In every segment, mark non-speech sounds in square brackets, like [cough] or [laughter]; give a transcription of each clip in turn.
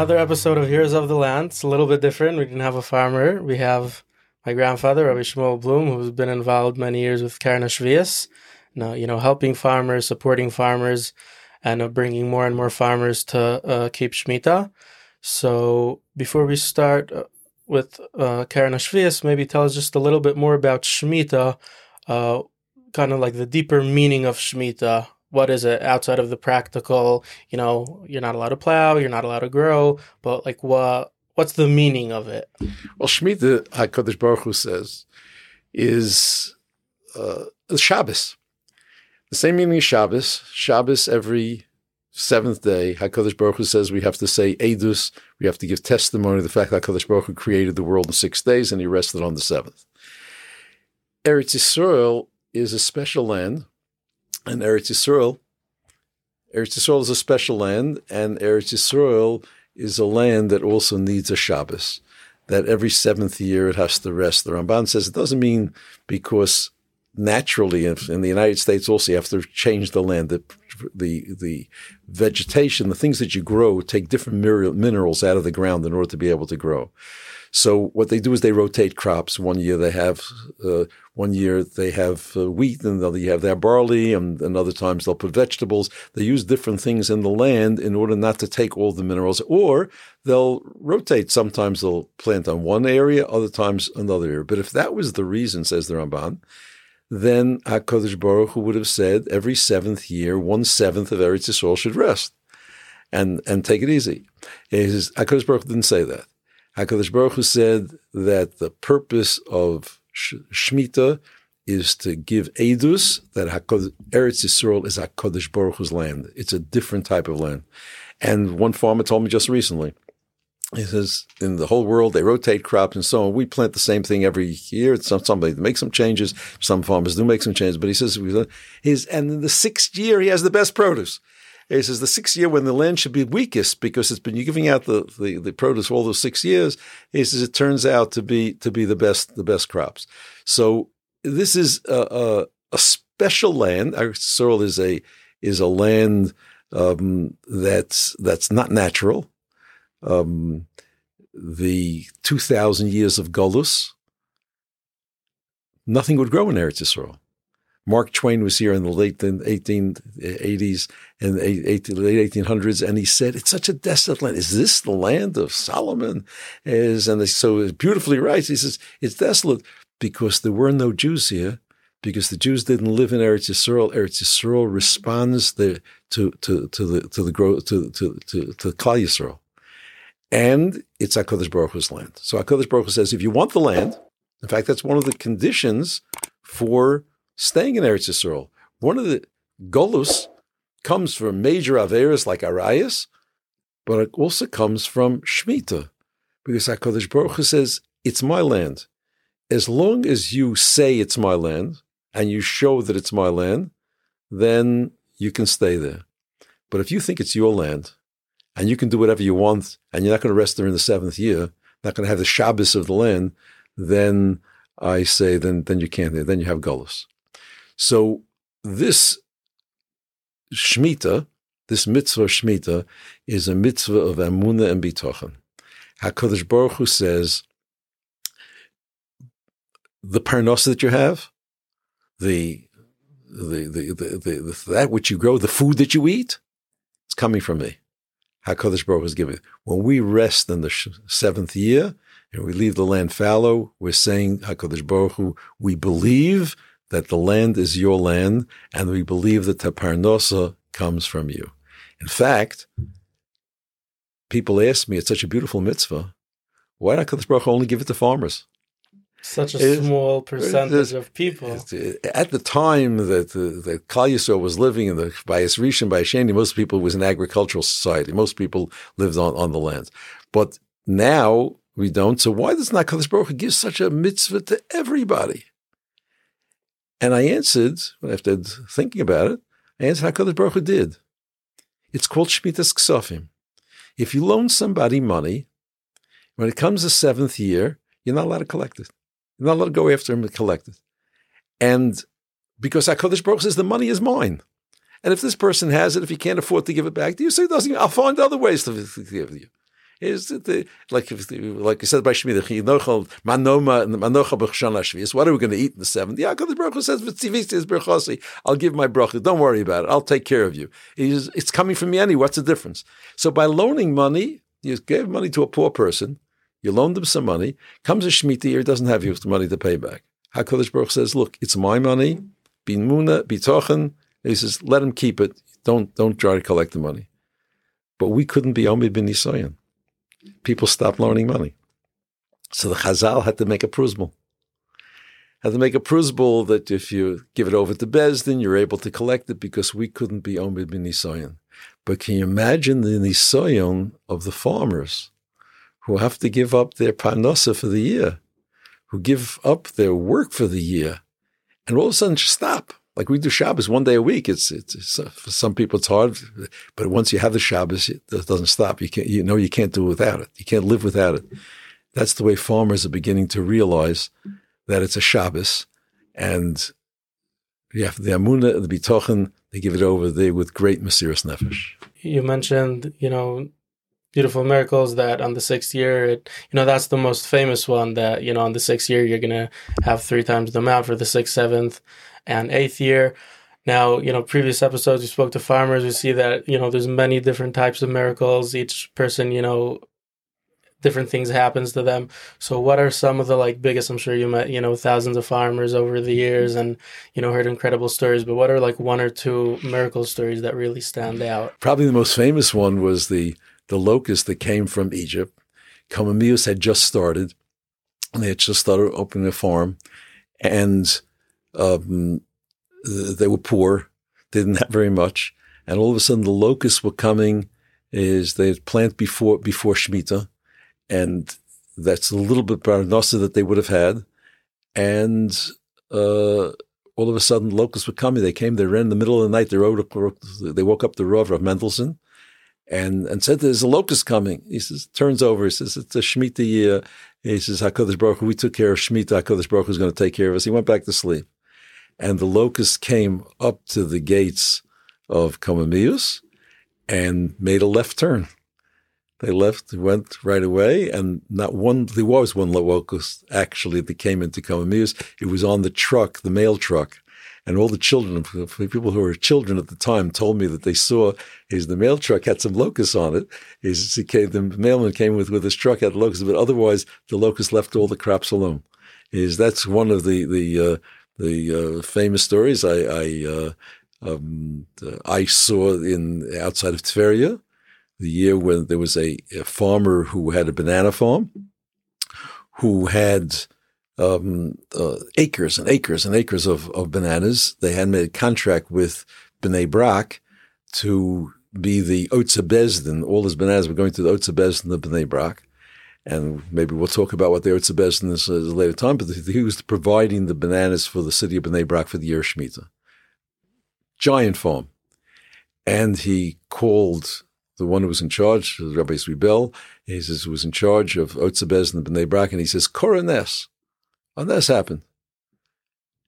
another episode of Heroes of the Land. It's a little bit different. We didn't have a farmer. We have my grandfather, Rabbi Shmuel Bloom, who's been involved many years with Keren HaShviis, now, you know, helping farmers, supporting farmers, and uh, bringing more and more farmers to uh, keep Shemitah. So before we start uh, with uh, Keren HaShviis, maybe tell us just a little bit more about Shemitah, uh, kind of like the deeper meaning of Shemitah. What is it outside of the practical? You know, you're not allowed to plow, you're not allowed to grow, but like what? What's the meaning of it? Well, Shemitah, Hakadosh Baruch Hu says, is uh, Shabbos. The same meaning as Shabbos. Shabbos every seventh day, HaKadosh Baruch Hu says we have to say Edus, we have to give testimony of the fact that HaKadosh Baruch Hu created the world in six days and he rested on the seventh. Eretz Yisrael is a special land, and Eretz Yisrael, Eretz Yisrael is a special land, and Eretz Yisrael is a land that also needs a Shabbos. That every seventh year it has to rest. The Ramban says it doesn't mean because naturally in the United States also you have to change the land. The, the, the vegetation, the things that you grow take different minerals out of the ground in order to be able to grow. So what they do is they rotate crops. One year they have, uh, one year they have uh, wheat, and another you have their barley, and, and other times they'll put vegetables. They use different things in the land in order not to take all the minerals, or they'll rotate. Sometimes they'll plant on one area, other times another area. But if that was the reason, says the Ramban, then HaKadosh Baruch Hu would have said every seventh year, one seventh of Eretz Yisrael should rest and, and take it easy. HaKadosh Baruch Hu didn't say that. HaKadosh Baruch Hu said that the purpose of Shemitah is to give Edus that Eretz Yisrael is HaKadosh Baruch Hu's land. It's a different type of land. And one farmer told me just recently, he says in the whole world they rotate crops and so on. We plant the same thing every year. Some somebody makes some changes. Some farmers do make some changes, but he says and in the sixth year he has the best produce. He says the sixth year when the land should be weakest because it's been giving out the, the, the produce all those six years. He says it turns out to be to be the best the best crops. So this is a, a, a special land. Our soil is a is a land um, that's that's not natural um, the 2,000 years of Golus, nothing would grow in Eretz Yisrael. Mark Twain was here in the late 1880s and late 1800s, and he said, "It's such a desolate land. Is this the land of Solomon?" Is and so beautifully writes. He says it's desolate because there were no Jews here, because the Jews didn't live in Eretz Yisrael. Eretz Yisrael responds to to to the to the growth to to to, to Klal Yisrael and it's HaKadosh Baruch Hu's land. So HaKadosh Baruch Hu says, if you want the land, in fact, that's one of the conditions for staying in Eretz Yisrael. One of the Golus comes from major Averas like Arias, but it also comes from Shemitah, because HaKadosh Baruch Hu says, it's my land. As long as you say it's my land, and you show that it's my land, then you can stay there. But if you think it's your land, and you can do whatever you want, and you're not going to rest there in the seventh year, not going to have the Shabbos of the land, then I say, then then you can't. There, then you have gullus. So this shmita, this mitzvah shmita, is a mitzvah of amuna and bitochen. Hakadosh Baruch Hu says, the parnos that you have, the the, the, the, the, that which you grow, the food that you eat, it's coming from me. HaKadosh Baruch is giving. When we rest in the seventh year and we leave the land fallow, we're saying, HaKadosh Baruch Hu, we believe that the land is your land and we believe that the parnosa comes from you. In fact, people ask me, it's such a beautiful mitzvah. Why not HaKadosh Baruch Hu only give it to farmers? Such a it, small percentage of people. Uh, at the time that the, that Klal Yisrael was living in the by Rishon by Sheni, most people was an agricultural society. Most people lived on, on the lands. But now we don't. So why does not Kadosh Baruch give such a mitzvah to everybody? And I answered, after thinking about it, I answered how Kadosh Baruch Hu did. It's called Shemitah Ksofim. If you loan somebody money, when it comes the seventh year, you're not allowed to collect it. You're not allowed to go after him and collect it. And because HaKadosh Baruch says the money is mine. And if this person has it, if he can't afford to give it back to you, say, doesn't, I'll find other ways to give it to you. Is the like like I said by Shemitah, manoma manocha b'chshana What are we going to eat in the seventh? The Baruch Hu says is berchosi. I'll give my bracha. Don't worry about it. I'll take care of you. He's, it's coming from me anyway. What's the difference? So by loaning money, you gave money to a poor person. You loaned them some money. Comes a Shemitah year, doesn't have you the money to pay back. Hakadosh Baruch says, "Look, it's my money. Bin muna, bitochen." He says, "Let him keep it. Don't don't try to collect the money." But we couldn't be Omid bin Nisayan. People stopped loaning money. So the Chazal had to make a prusbul. Had to make a prusbul that if you give it over to Bezdin, you're able to collect it because we couldn't be Omid bin Nisayan. But can you imagine the Nisayan of the farmers who have to give up their parnasa for the year, who give up their work for the year, and all of a sudden stop? Like we do Shabbos one day a week. It's, it's, it's uh, for some people it's hard, but once you have the Shabbos, it doesn't stop. You can't, you know, you can't do it without it. You can't live without it. That's the way farmers are beginning to realize that it's a Shabbos, and you have the Amuna, the Bitochen, they give it over there with great Mesiris Nefesh. You mentioned, you know, beautiful miracles that on the sixth year it, you know that's the most famous one that you know on the sixth year you're gonna have three times the amount for the sixth seventh and eighth year. Now, you know, previous episodes we spoke to farmers. We see that you know there's many different types of miracles. Each person, you know, different things happens to them. So, what are some of the like biggest? I'm sure you met you know thousands of farmers over the years, and you know heard incredible stories. But what are like one or two miracle stories that really stand out? Probably the most famous one was the the locust that came from Egypt. Comemius had just started, and they had just started opening a farm, and um, they were poor. They didn't [laughs] have very much. And all of a sudden the locusts were coming is they had planted before, before Shemitah. And that's a little bit parnasa that they would have had. And, uh, all of a sudden locusts were coming. They came, they ran in the middle of the night. They wrote, they woke up the Rav of Mendelssohn and, and said, there's a locust coming. He says, turns over. He says, it's a Shemitah year. He says, HaKadosh Baruch Hu, we took care of Shemitah. HaKadosh Baruch Hu is going to take care of us. He went back to sleep and the locusts came up to the gates of Comemius and made a left turn. They left, went right away, and not one, there was one locust actually that came into Comemius. It was on the truck, the mail truck. And all the children, people who were children at the time, told me that they saw is the mail truck had some locusts on it. Is the mailman came with with his truck had locusts, but otherwise the locusts left all the crops alone. Is that's one of the the uh, the uh, famous stories I I, uh, um, I saw in outside of Tveria, the year when there was a, a farmer who had a banana farm, who had um, uh, acres and acres and acres of, of bananas. They had made a contract with Bnei Brak to be the Otza Bezdin. All his bananas were going to the Otza Bezdin of Bnei Brak and maybe we'll talk about what they were best in this uh, later time. But he was providing the bananas for the city of Bnei Brak for the year Shemitah. Giant farm. And he called the one who was in charge, Rabbi Zwiebel, he says, who was in charge of Otzebez and the Bnei Brak, and he says, Korones. And this happened.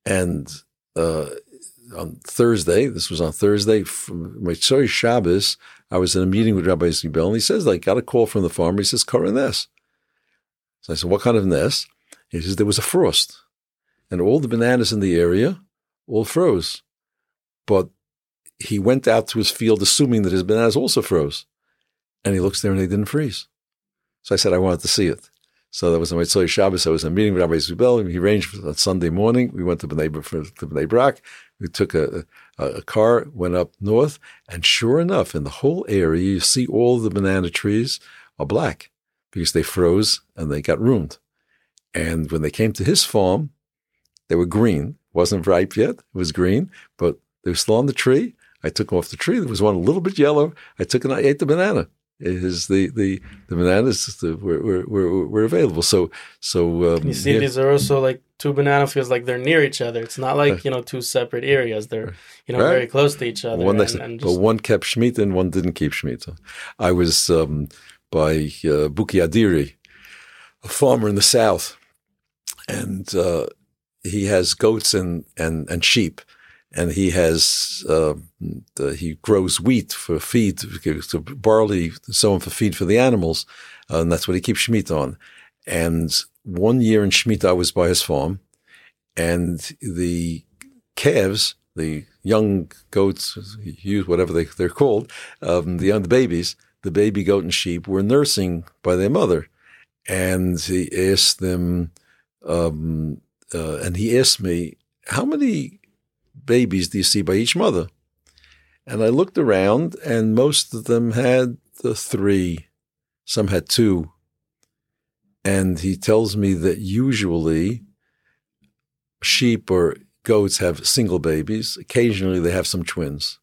And uh, on Thursday, this was on Thursday, my sorry Shabbos, I was in a meeting with Rabbi Zwiebel, and he says, I got a call from the farmer. He says, Korones. So I said, What kind of nest? He says, There was a frost. And all the bananas in the area all froze. But he went out to his field assuming that his bananas also froze. And he looks there and they didn't freeze. So I said, I wanted to see it. So that was on my Shabbos. I was in a meeting with Rabbi Zwiebel. He arranged on Sunday morning. We went to Bnei, to Bnei Brak. We took a, a, a, car, went up north, and sure enough, in the whole area, you see all the banana trees are black because they froze and they got ruined. And when they came to his farm, they were green. wasn't ripe yet. It was green, but they were still on the tree. I took them off the tree. There was one a little bit yellow. I took and I ate the banana. Is the the the bananas were, were, were, were available? So so um, you see, yeah. these are also like two banana fields. Like they're near each other. It's not like you know two separate areas. They're you know right. very close to each other. One and, and just... But one kept Shemitah and one didn't keep Shemitah. I was um, by uh, Buki Adiri, a farmer in the south, and uh, he has goats and and and sheep, and he has uh, the, he grows wheat for feed, to barley, so on for feed for the animals, and that's what he keeps shemitah on. And one year in shemitah, I was by his farm, and the calves, the young goats, use whatever they, they're called, um, the young babies, the baby goat and sheep were nursing by their mother, and he asked them, um, uh, and he asked me, how many babies do you see by each mother? And I looked around, and most of them had the three. Some had two. And he tells me that usually sheep or goats have single babies. Occasionally they have some twins.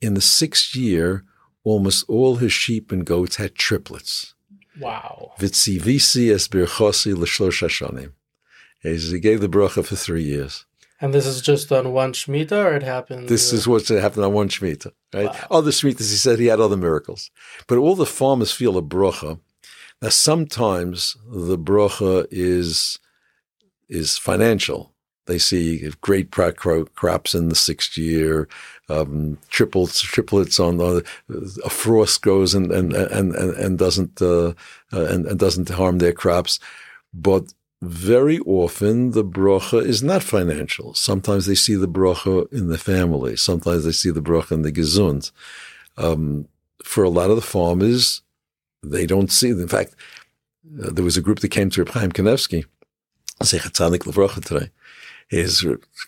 In the sixth year, almost all his sheep and goats had triplets. Wow. Vitzivisi es birchosi l'shlosh hashanim. He gave the bracha for three years. And this is just on one Shemitah, or it happened? This is what's happened on one Shemitah, right? Wow. Other Shemitahs, he said he had other miracles. But all the farmers feel a bracha. Now, sometimes the bracha is, is financial. They see great crops in the sixth year, um, triplets, triplets on the, a frost goes and and and and, doesn't uh, uh, and, and doesn't harm their crops. But very often the bracha is not financial. Sometimes they see the bracha in the family. Sometimes they see the bracha in the gezund. Um, for a lot of the farmers, they don't see. In fact, uh, there was a group that came to Reb Chaim Kanevsky, Sechatzanik Levracha today. He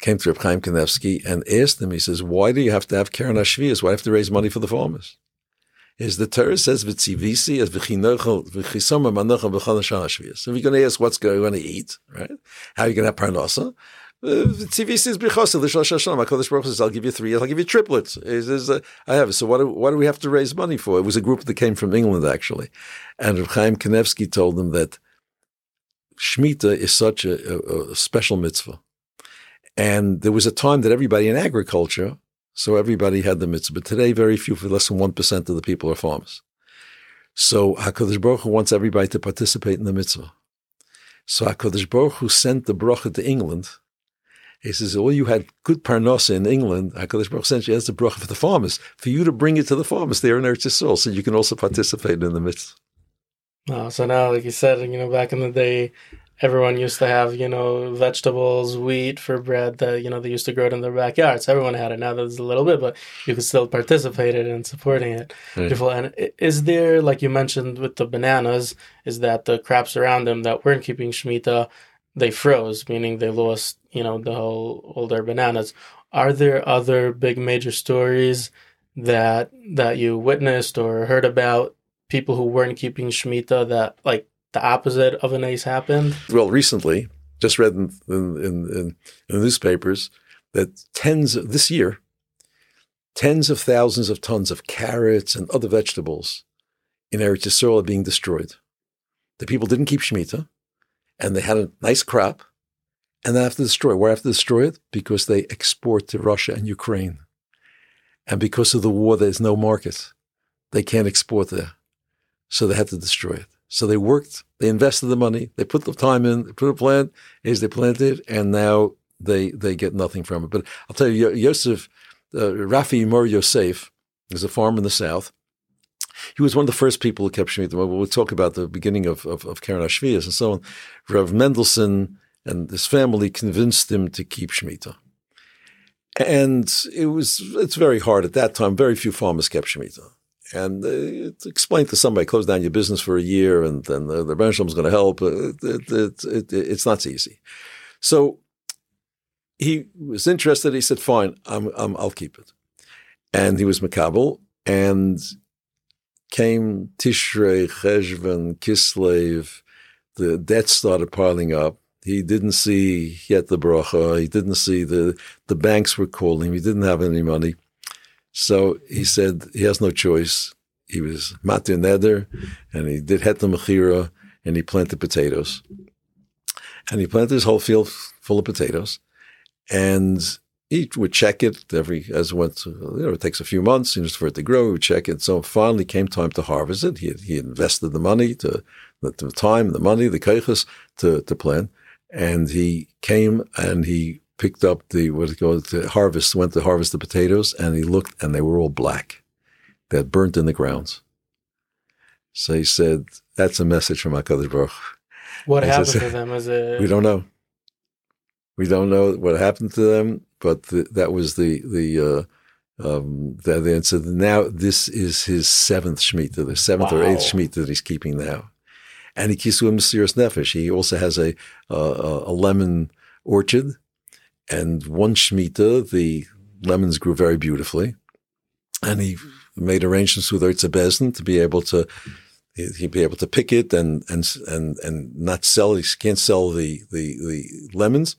came to Reb Chaim Kanevsky and asked him, he says, why do you have to have Keren HaShviis? Why have to raise money for the farmers? is the Torah says v'tzivisi as v'chinochel v'chisoma manochel v'chol So if you're going to ask what's going to eat, right? How are you going to have parnasa? V'tzivisi is b'chosa l'shlosh hashanah. HaKadosh Baruch says, I'll give you three, I'll give you triplets. Is, is, uh, I have. So what do, what do we have to raise money for? It was a group that came from England, actually. And Reb Chaim Kanevsky told them that Shemitah is such a, a, a special mitzvah. And there was a time that everybody in agriculture so everybody had the mitzvah. But today, very few, for less than 1% of the people are farmers. So HaKadosh Baruch Hu wants everybody to participate in the mitzvah. So HaKadosh Baruch Hu sent the bracha to England. He says, all you had good parnasa in England, HaKadosh Baruch Hu sent you as the bracha for the farmers, for you to bring it to the farmers there in Eretz Yisrael, so you can also participate in the mitzvah. Oh, so now, like you said, you know, back in the day, everyone used to have, you know, vegetables, wheat for bread that, you know, they used to grow it in their backyards. Everyone had it. Now there's a little bit, but you could still participate in it and supporting it. Right. Beautiful. And is there, like you mentioned with the bananas, is that the crops around them that weren't keeping Shemitah, they froze, meaning they lost, you know, the whole, all their bananas. Are there other big major stories that, that you witnessed or heard about people who weren't keeping Shemitah that like the opposite of an ace happened? Well, recently, just read in, in, in, in the newspapers that tens of, this year, tens of thousands of tons of carrots and other vegetables in Eretz Yisrael are being destroyed. The people didn't keep Shemitah, and they had a nice crop, and they have to destroy. Why have to destroy it? Because they export to Russia and Ukraine. And because of the war, there's no market. They can't export there. So they had to destroy it. So they worked, they invested the money, they put the time in, they put a plant, as they planted, and now they they get nothing from it. But I'll tell you, Yosef, uh, Rafi Mor Yosef is a farmer in the south. He was one of the first people who kept Shemitah. We'll talk about the beginning of, of, of Keren HaShviis and so on. Rav Mendelssohn and his family convinced him to keep Shemitah. And it was, it's very hard at that time. Very few farmers kept Shemitah and uh, explain to somebody, close down your business for a year, and then the, the is going to help. It, it, it, it's not easy. So he was interested. He said, "Fine, I'm, I'm, I'll keep it." And he was makabel, and came Tishrei, Cheshvan, Kislev. The debt started piling up. He didn't see yet the bracha. He didn't see the the banks were calling. He didn't have any money. So he said he has no choice. He was matir neder, and he did het mechira, and he planted potatoes. And he planted his whole field full of potatoes, and he would check it every as it went. You know, it takes a few months you know, for it to grow. He would check it. So finally came time to harvest it. He had, he invested the money to the time, the money, the keiches to to plant, and he came and he picked up the what it called to harvest, went to harvest the potatoes, and he looked, and they were all black. They had burnt in the grounds. So he said, "That's a message from Hakadosh Baruch." What I happened said, to [laughs] them? Is it We don't know. We don't know what happened to them, but the, that was the the. Uh, um, the, the, and so now this is his seventh shemitah, the seventh or eighth Wow. shemitah that he's keeping now, and he keeps with Mesiris Nefesh. He also has a uh, a lemon orchard, and one shemitah the lemons grew very beautifully, and he made arrangements with Ertz to be able to he- he'd be able to pick it and and and and not sell. He can't sell the the the lemons,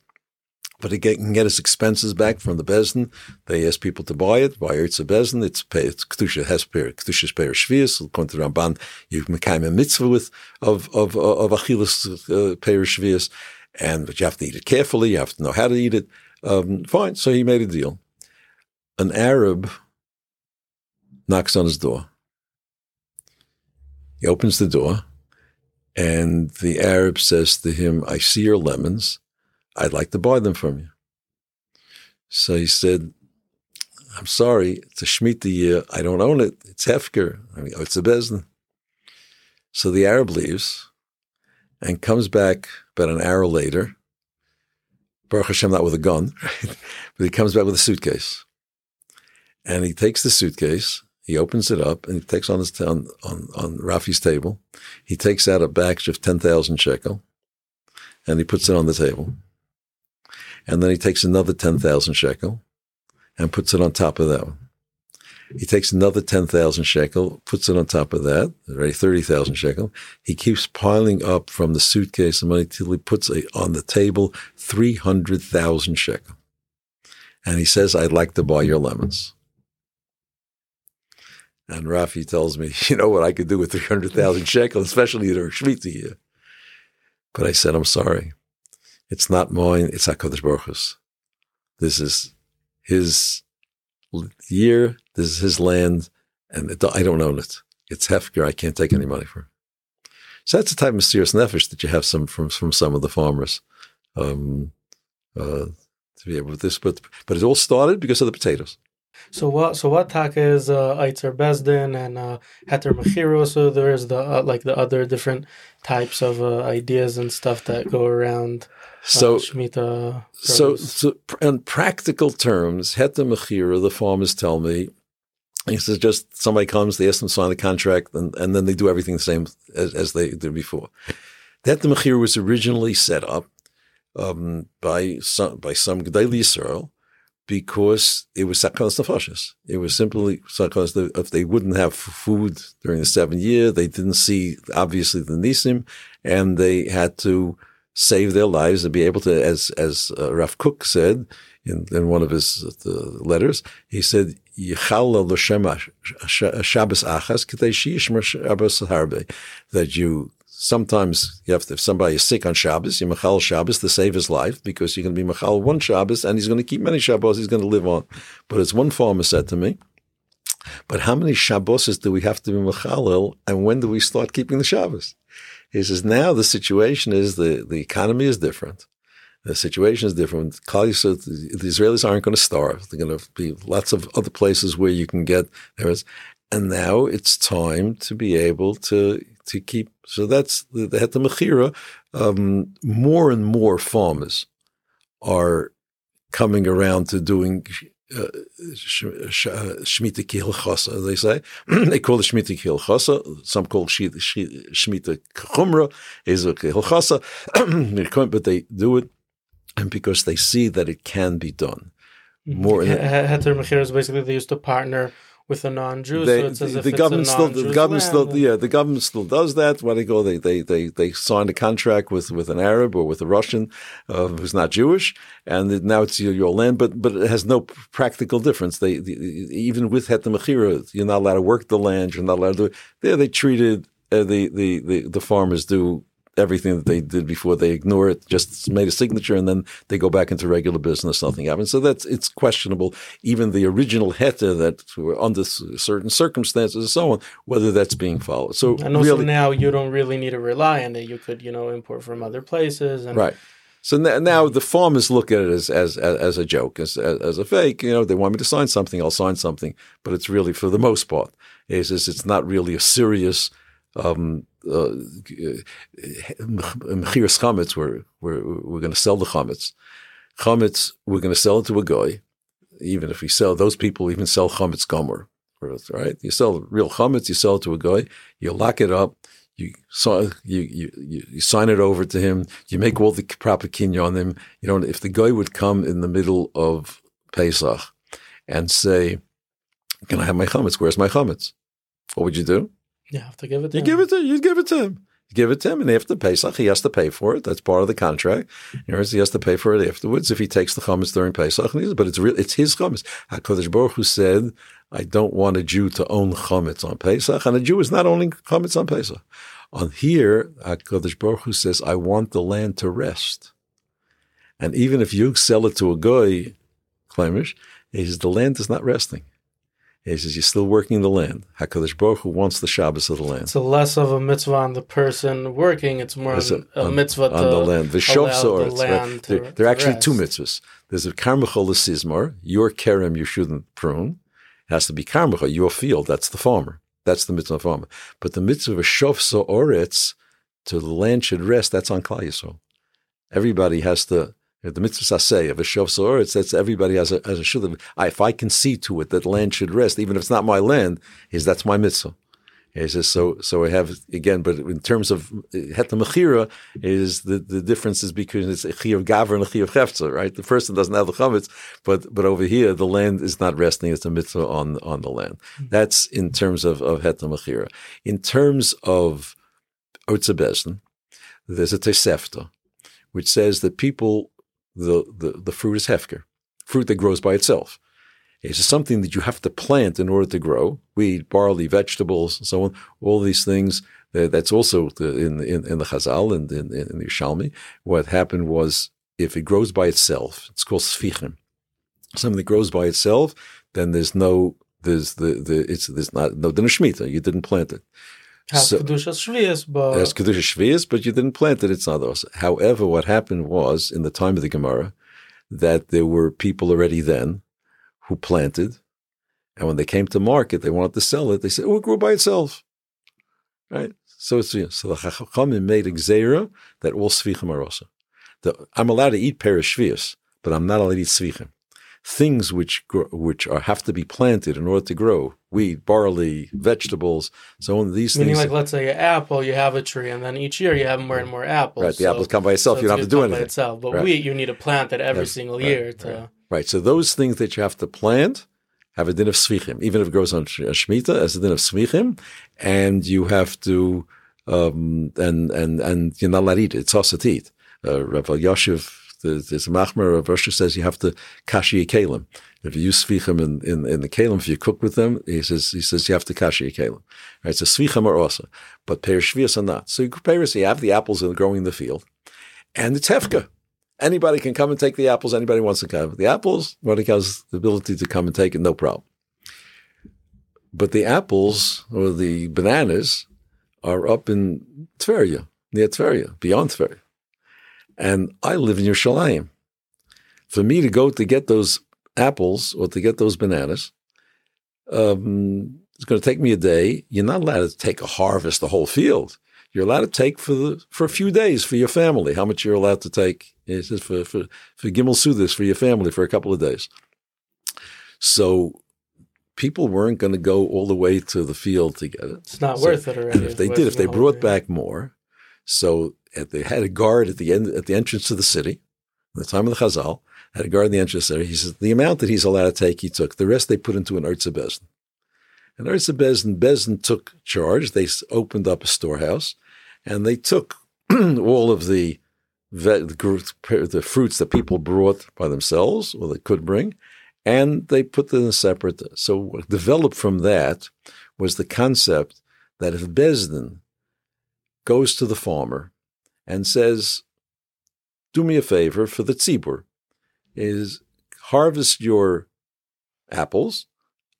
but he can get his expenses back from the bezin. They ask people to buy it. Buy Ertz bezin. It's. It's kedusha hesper. Kedusha peir shvius. According to Ramban, you can a mitzvah with of of of achilas uh, peir shvius, and but you have to eat it carefully. You have to know how to eat it. Um, fine. So he made a deal. An Arab knocks on his door. He opens the door, and the Arab says to him, I see your lemons. I'd like to buy them from you. So he said, I'm sorry, it's a Shemitah year. I don't own it. It's Hefker. I mean, it's a Bezdin. So the Arab leaves and comes back about an hour later. Baruch Hashem, not with a gun, right? [laughs] but he comes back with a suitcase. And he takes the suitcase, he opens it up, and he takes on his on on, on Rafi's table. He takes out a batch of ten thousand shekel, and he puts it on the table. And then he takes another ten thousand shekel, and puts it on top of that one. He takes another ten thousand shekel, puts it on top of that, already thirty thousand shekel. He keeps piling up from the suitcase of money till he puts a, on the table three hundred thousand shekel. And he says, "I'd like to buy your lemons." And Rafi tells me, [laughs] you know what I could do with 300,000 shekel, especially in a Shemitah year. But I said, I'm sorry. It's not mine. It's HaKadosh Baruch Hu's. This is his year. This is his land. And it, I don't own it. It's Hefker. I can't take any money for it. So that's the type of serious nefesh that you have some from, from some of the farmers. Um, uh, to be able with this, but, but it all started because of the potatoes. So what? So what taka is uh, Eitzer Bezdin and uh, Heter Mechiro? So there's the uh, like the other different types of uh, ideas and stuff that go around. So, uh, Shemitah. So, so in practical terms, Heta Mechira, the farmers tell me, he says just somebody comes, they ask them to sign a contract, and, and then they do everything the same as, as they did before. That The Heta Mechira was originally set up um, by some by some Gedali Yisrael because it was Sakanas Nefashis. It was simply Sakanas, if they wouldn't have food during the seven year, they didn't see obviously the Nisim, and they had to save their lives and be able to, as as uh, Rav Kook said in, in one of his uh, letters, he said, "Yichal Shabbos achas k'tei sheyishmer Shabbos harbe," that you sometimes you have to, if somebody is sick on Shabbos, you machal Shabbos to save his life because you're going to be machal one Shabbos and he's going to keep many Shabbos. He's going to live on. But as one farmer said to me. But how many Shabbos do we have to be mechalel, and when do we start keeping the Shabbos? He says now the situation is the, the economy is different. The situation is different. The Israelis aren't going to starve. There are going to be lots of other places where you can get there is, and now it's time to be able to to keep. So that's the, the Heta Mechira. Um, more and more farmers are coming around to doing uh, Shemitah Kihilchasa, they say. [clears throat] they call it Shemitah Kihilchasa. Some call it Shemitah Chumra, is a but they do it and because they see that it can be done. More He- Heter is basically they used to partner with a non-Jew, they, so it's as the, if the government still the government still yeah the government still does that. When they go they they they they signed a contract with with an Arab or with a Russian uh, who's not Jewish and now it's your, your land but but it has no practical difference. They the, even with Het you're not allowed to work the land you're not allowed to do there they treated uh, the, the the the farmers do everything that they did before they ignore it just made a signature and then they go back into regular business nothing happens so that's it's questionable even the original heta that were under certain circumstances and so on whether that's being followed so And also really now you don't really need to rely on it. You could, you know, import from other places. And right So now the farmers look at it as as as, a joke, as, as as a fake. You know, they want me to sign something, I'll sign something, but it's really for the most part, is is it's not really a serious um, uh, mechiras chametz. We're we're we're going to sell the chametz. Chametz, we're going to sell it to a guy. Even if we sell those people, even sell chametz gomer, right? You sell real chametz, you sell it to a guy, you lock it up, you, you, you, you sign it over to him, you make all the proper kinyan on him. You know, if the guy would come in the middle of Pesach and say, Can I have my chametz? Where's my chametz? What would you do? You have to give it to you him. give it to you give it to him. You give it to him, and after Pesach, he has to pay for it. That's part of the contract. He has to pay for it afterwards if he takes the chametz during Pesach. But it's real, it's his chametz. Hakadosh Baruch Hu said, "I don't want a Jew to own chametz on Pesach, and a Jew is not owning chametz on Pesach." On here, Hakadosh Baruch Hu says, "I want the land to rest." And even if you sell it to a guy, Klemish, he says the land is not resting. He says you're still working the land. Hakadosh Baruch Hu wants the Shabbos of the land. It's less of a mitzvah on the person working. It's more It's a, on- mitzvah on the land. The Shov the right? to- There, there are actually two mitzvahs. There's a karmachol sizmar. Your kerem you shouldn't prune. It has to be karmachol. Your field. That's the farmer. That's the mitzvah of farmer. But the mitzvah of Shov Soretz, to the land should rest. That's on Klal Yisrael. Everybody has to. The mitzvah say of a shov it says everybody has a has a shul. If I can see to it that land should rest, even if it's not my land, is that's my mitzvah. He says so. So I have again, but in terms of uh, heta mechira, is the the difference is because it's a chi of gaver and a chi of chefza, right? The person doesn't have the chametz, but but over here the land is not resting; it's a mitzvah on on the land. Mm-hmm. That's in terms of of heta mechira. In terms of otza bezdin, there's a tesefta, which says that people the the the fruit is hefker, fruit that grows by itself. It's something that you have to plant in order to grow. Wheat, barley, vegetables, and so on. All these things. uh, That's also the, in, in in the Chazal and in, in, in the Yerushalmi. What happened was, if it grows by itself, it's called sfichim. Something that grows by itself, then there's no there's the the it's there's not no then a shemitah. You didn't plant it. Has So- kedushas shvius, but There's Kedusha Shvius, but you didn't plant it. It's not those. However, what happened was in the time of the Gemara that there were people already then who planted, and when they came to market, they wanted to sell it. They said, "Oh, it grew by itself." Right. So it's so the Chachamim made a gzeira that all svichim are also. The, I'm allowed to eat perish shvius, but I'm not allowed to eat svichim. Things which grow, which are have to be planted in order to grow, wheat, barley, vegetables, so on. These meaning things, like let's say an apple, you have a tree, and then each year you have more and more apples. right? The so- apples come by itself. so you don't have to do gonna by anything. Itself. But Right. wheat, you need to plant it every single right, year to. right. Right. So those things that you have to plant have a din of svichim, even if it grows on sh- a shemitah as a din of svichim, and you have to um, and and and you're not allowed to eat it. It's also to eat. Uh, Rav Yashiv, the- there's a machmer. Rav Rosh says you have to kashi kalim. If you use svichim in, in, in the kalim, if you cook with them, he says he says you have to kashi kalim. Right. So svichim are also, but perish shvius are not. So you perish, you have the apples growing in the field, and it's hefka anybody can come and take the apples. Anybody wants to come. The apples, nobody has the ability to come and take it, no problem. But the apples or the bananas are up in Tveria, near Tveria, beyond Tveria. And I live in Yerushalayim. For me to go to get those apples or to get those bananas, um, it's going to take me a day. You're not allowed to take a harvest the whole field. You're allowed to take for the for a few days for your family. How much you're allowed to take? It says for for for Gimel Sudas for your family for a couple of days. So people weren't going to go all the way to the field to get it. It's not So- worth it already. And if they did, if they brought back more, so at, they had a guard at the end at the entrance to the city, at the time of the Chazal, had a guard in the entrance there. He says the amount that he's allowed to take, he took. The rest they put into an Ertza Bezdin. And Ertza Bezdin, Bezdin took charge. They opened up a storehouse, and they took [clears throat] all of the the, the fruits that people brought by themselves or they could bring, and they put them in separate. So what developed from that was the concept that if Bezdin goes to the farmer and says, "Do me a favor for the tzibur, is harvest your apples.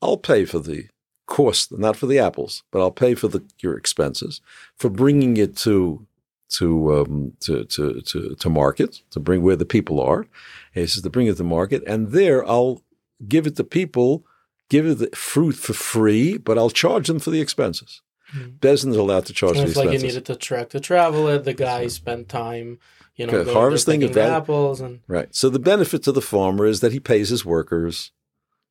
I'll pay for the cost, not for the apples, but I'll pay for the your expenses for bringing it to to, um, to, to, to, to market, to bring where the people are. He says to bring it to market. And there I'll give it to people, give it the fruit for free, but I'll charge them for the expenses. Mm. Is allowed to charge so it's like you needed to track to travel it. The guy spent time, you know, Okay, harvesting of apples and Right. So the benefit to the farmer is that he pays his workers,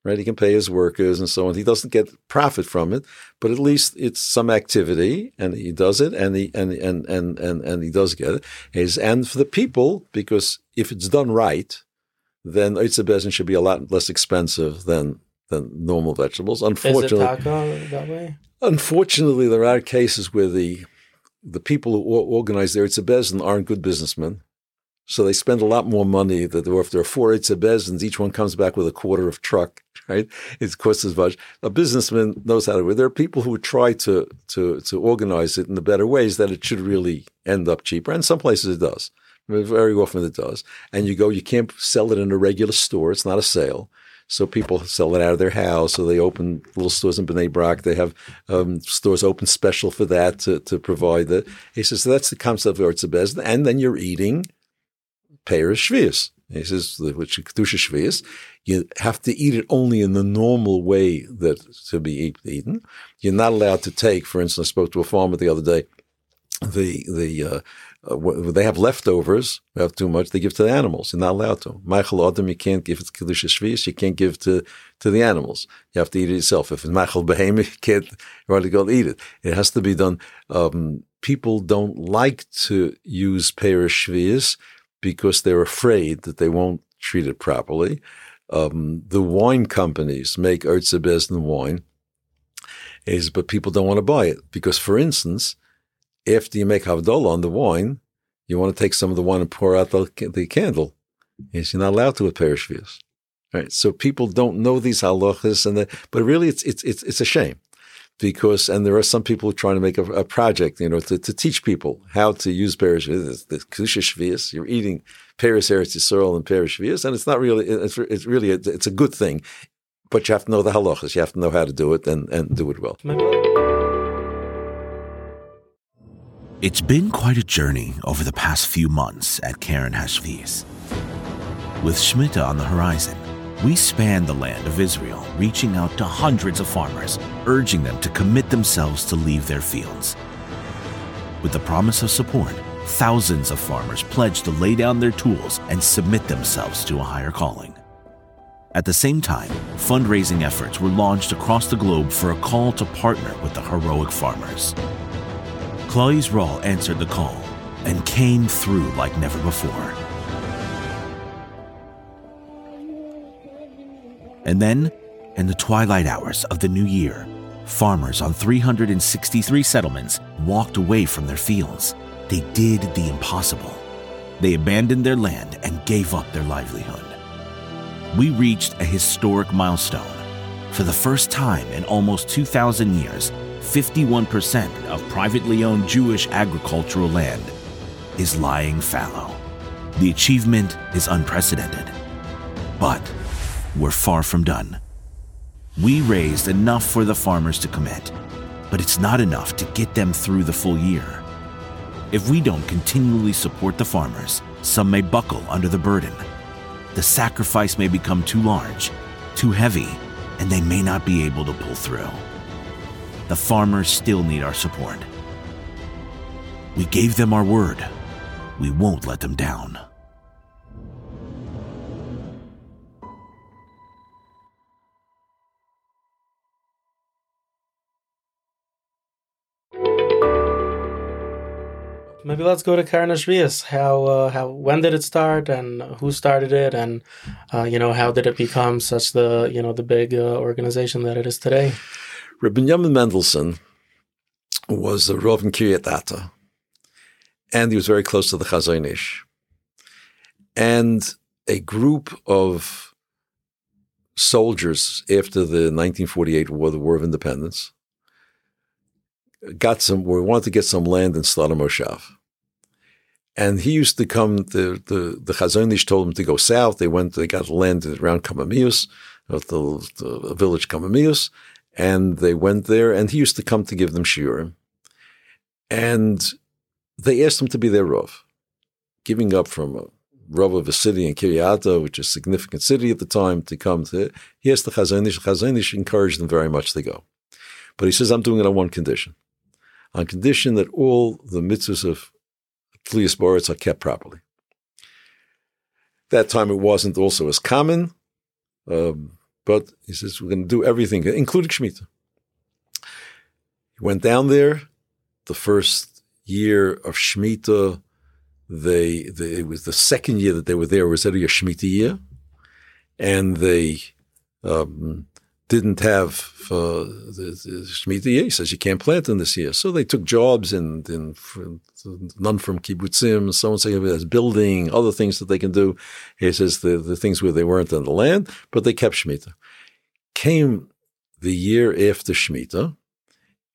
right? He can pay his workers and so on. He doesn't get profit from it, but at least it's some activity and he does it and he and and and and, and he does get it. Is and for the people, because if it's done right, then Oitza Bezin should be a lot less expensive than than normal vegetables. is it Unfortunately, that way? Unfortunately, there are cases where the the people who or- organize the Oitza Bezin aren't good businessmen. So they spend a lot more money. That if there are four Oitza Bezins, each one comes back with a quarter of truck, [laughs] right? It costs as much. A businessman knows how to do it. There are people who try to, to, to organize it in the better ways that it should really end up cheaper. And some places it does. Very often it does. And you go, you can't sell it in a regular store. It's not a sale. So people sell it out of their house. So they open little stores in Bnei Brak. They have um, stores open special for that to, to provide that. He says, so that's the concept of Ortza Bezin. And then you're eating Pear Shvius. He says, which is Kedusha Shvius. You have to eat it only in the normal way that to be eaten. You're not allowed to take, for instance, I spoke to a farmer the other day, the, the, uh, uh, they have leftovers, they have too much, they give to the animals. You're not allowed to. Michael Adam, you can't give it to Kedusha Shvius, you can't give to, to the animals. You have to eat it yourself. If it's Michael Behemoth, [laughs] you can't you want to go eat it. It has to be done. Um, people don't like to use Perish Shvius because they're afraid that they won't treat it properly. Um, the wine companies make Ertze Bezin wine, is but people don't want to buy it because, for instance, after you make Havdalah on the wine, you want to take some of the wine and pour out the, the candle. Yes, you're not allowed to with Perishvius. Right. So people don't know these halachas and the, but really it's, it's, it's, it's a shame because, and there are some people trying to make a, a project, you know, to, to teach people how to use Perishvius, the Kedusha Shvius. You're eating Peris Eretz Yisrael and Perishvius, and it's not really, it's, it's really, a, it's a good thing, but you have to know the halachas. You have to know how to do it and, and do it well. It's been quite a journey over the past few months at Keren HaShviis. With Shemitah on the horizon, we span the land of Israel, reaching out to hundreds of farmers, urging them to commit themselves to leave their fields. With the promise of support, thousands of farmers pledge to lay down their tools and submit themselves to a higher calling. At the same time, fundraising efforts were launched across the globe for a call to partner with the heroic farmers. Klal Yisroel answered the call and came through like never before. And then, in the twilight hours of the new year, farmers on 363 settlements walked away from their fields. They did the impossible. They abandoned their land and gave up their livelihood. We reached a historic milestone. For the first time in almost 2,000 years, 51% of privately owned Jewish agricultural land is lying fallow. The achievement is unprecedented. But we're far from done. We raised enough for the farmers to commit, but it's not enough to get them through the full year. If we don't continually support the farmers, some may buckle under the burden. The sacrifice may become too large, too heavy, and they may not be able to pull through the farmers still need our support. We gave them our word. We won't let them down. Maybe let's go to Keren HaShviis. How uh, how when did it start and who started it and uh, you know how did it become such the you know the big uh, organization that it is today? Rabbi Yamin Mendelssohn was a Rav in Kiryat Ata, and he was very close to the Chazon Ish. And a group of soldiers after the 1948 war, the War of Independence, got some, we wanted to get some land in Slaughter Moshav. And he used to come, the, the, the Chazon Ish told him to go south. They went, they got land around Kamamius, uh, the, the village Kamamius, and they went there, and he used to come to give them shiurim. And they asked him to be their Rav, giving up from a of a city in Kiryat Ata, which is a significant city at the time, to come to. He asked the Chazon Ish. The Chazon Ish encouraged them very much to go. But he says, I'm doing it on one condition on condition that all the mitzvahs of Tlias Boritz are kept properly. That time it wasn't also as common, um, but he says, we're going to do everything, including Shemitah. He went down there. The first year of Shemitah, they, they, it was the second year that they were there was already a Shemitah year. And they um, didn't have uh, the, the Shemitah He says you can't plant in this year. So they took jobs in, none from kibbutzim, so and so as building, other things that they can do. He says the, the things where they weren't on the land, but they kept Shemitah. Came the year after Shemitah,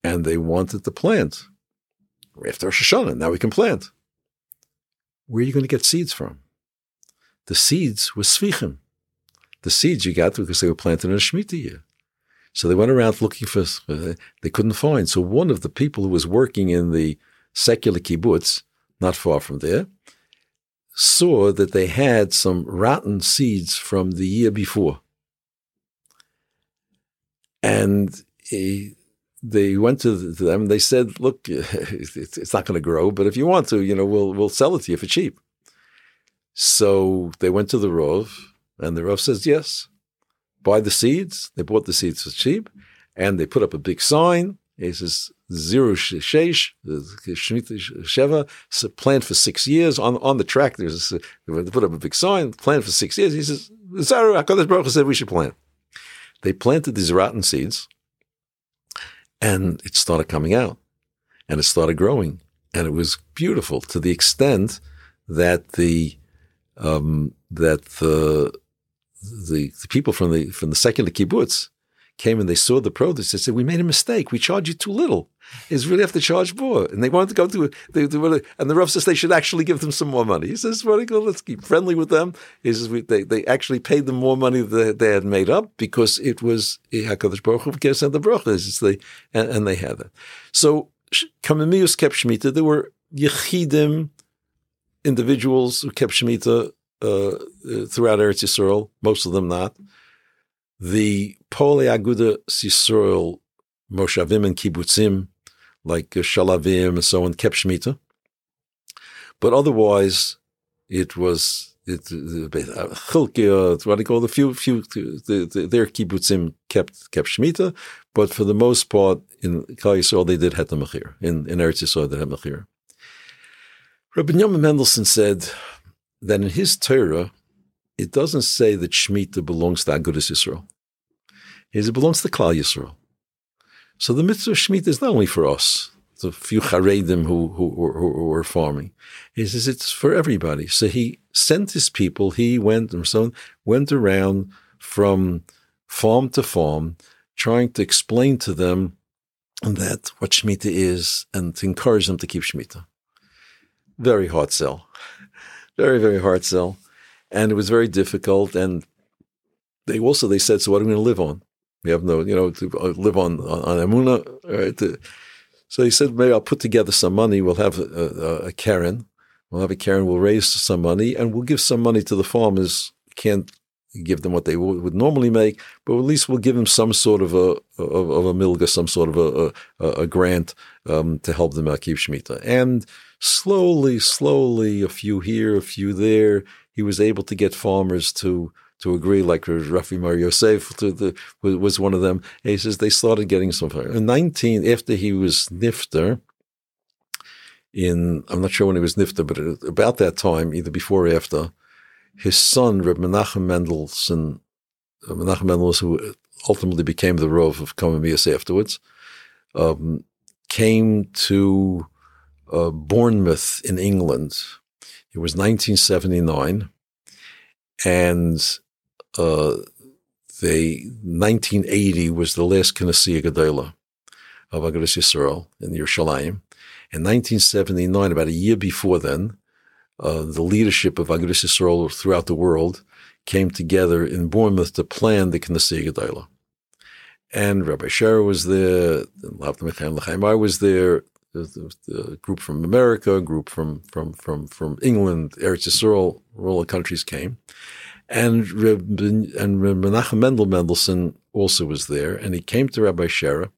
and they wanted to plant. After Rosh Hashanah, now we can plant. Where are you going to get seeds from? The seeds were svichim. The seeds you got because they were planted in a Shemitah year. So they went around looking for, uh, they couldn't find. So one of the people who was working in the secular kibbutz, not far from there, saw that they had some rotten seeds from the year before. And he, they went to them and they said, look, [laughs] it's not going to grow, but if you want to, you know, we'll, we'll sell it to you for cheap. So they went to the Rov and the Rov says, yes buy the seeds. They bought the seeds for cheap, and they put up a big sign. It says zero sheish, shemitah sheva, planned for six years. On on the track, there's a, they put up a big sign, planned for six years. He says, Zaru Hakadosh Baruch said we should plant. They planted these rotten seeds, and it started coming out, and it started growing, and it was beautiful to the extent that the um, that the the, the people from the from the secular kibbutz came and they saw the produce. They said, "We made a mistake. We charge you too little. It's really have to charge more." And they wanted to go to they, they and the Rav says they should actually give them some more money. He says, "Very good. Let's keep friendly with them." He says we, they they actually paid them more money than they had made up because it was eh, Hakadosh Baruch Hu sent the brachas. They and, and they had that. So Kamimius kept shmita. There were yechidim individuals who kept shmita uh, throughout Eretz Yisrael, most of them not. The Poalei Aguda Yisrael Moshavim and Kibbutzim, like uh, Shaalvim and so on, kept Shemitah. But otherwise, it was it, uh, uh, Chilkia, what do you call the few few the, the, their kibbutzim kept kept shmita, but for the most part in Klal Yisrael they did het mechir. In in Eretz Yisrael they had mechir. Rabbi Yom Mendelssohn said that in his Torah, it doesn't say that Shemitah belongs to Agudas Yisrael. It belongs to Klal Yisrael. So the mitzvah of Shemitah is not only for us, the few Charedim who, who, who, who farming. He says it's for everybody. So he sent his people, he went and so went around from farm to farm, trying to explain to them that what Shemitah is and to encourage them to keep Shemitah. Very hard sell very, very hard sell. And it was very difficult. And they also, they said, so what are we going to live on? We have no, you know, to uh, live on, on, on Amuna. Right? So he said, maybe I'll put together some money. We'll have a, a, a Karen. We'll have a Karen. We'll raise some money and we'll give some money to the farmers. Can't give them what they would, would normally make, but at least we'll give them some sort of a of, of a milga, some sort of a a, a grant um, to help them out keep shemitah. And slowly, slowly, a few here, a few there, he was able to get farmers to to agree, like Rafi Mar Yosef to the, was one of them. And he says they started getting some. In 19, after he was nifter, in, I'm not sure when he was nifter, but about that time, either before or after, his son, Reb Menachem Mendelssohn, uh, Menachem Mendelssohn, who ultimately became the Rav of Kamamias afterwards, um, came to uh, Bournemouth in England. It was 1979, and uh, they 1980 was the last Knesset Gedola of Agudas Yisrael in Yerushalayim. In 1979, about a year before then, uh, the leadership of Agudas Yisrael throughout the world came together in Bournemouth to plan the Knesset Gedola. And Rabbi Scherer was there, and Michael Chaimar was there, the, the group from America, a group from from from from England, Eretz Yisrael, all the countries came, and and Menachem Mendel Mendelssohn also was there, and he came to Rabbi Sherer,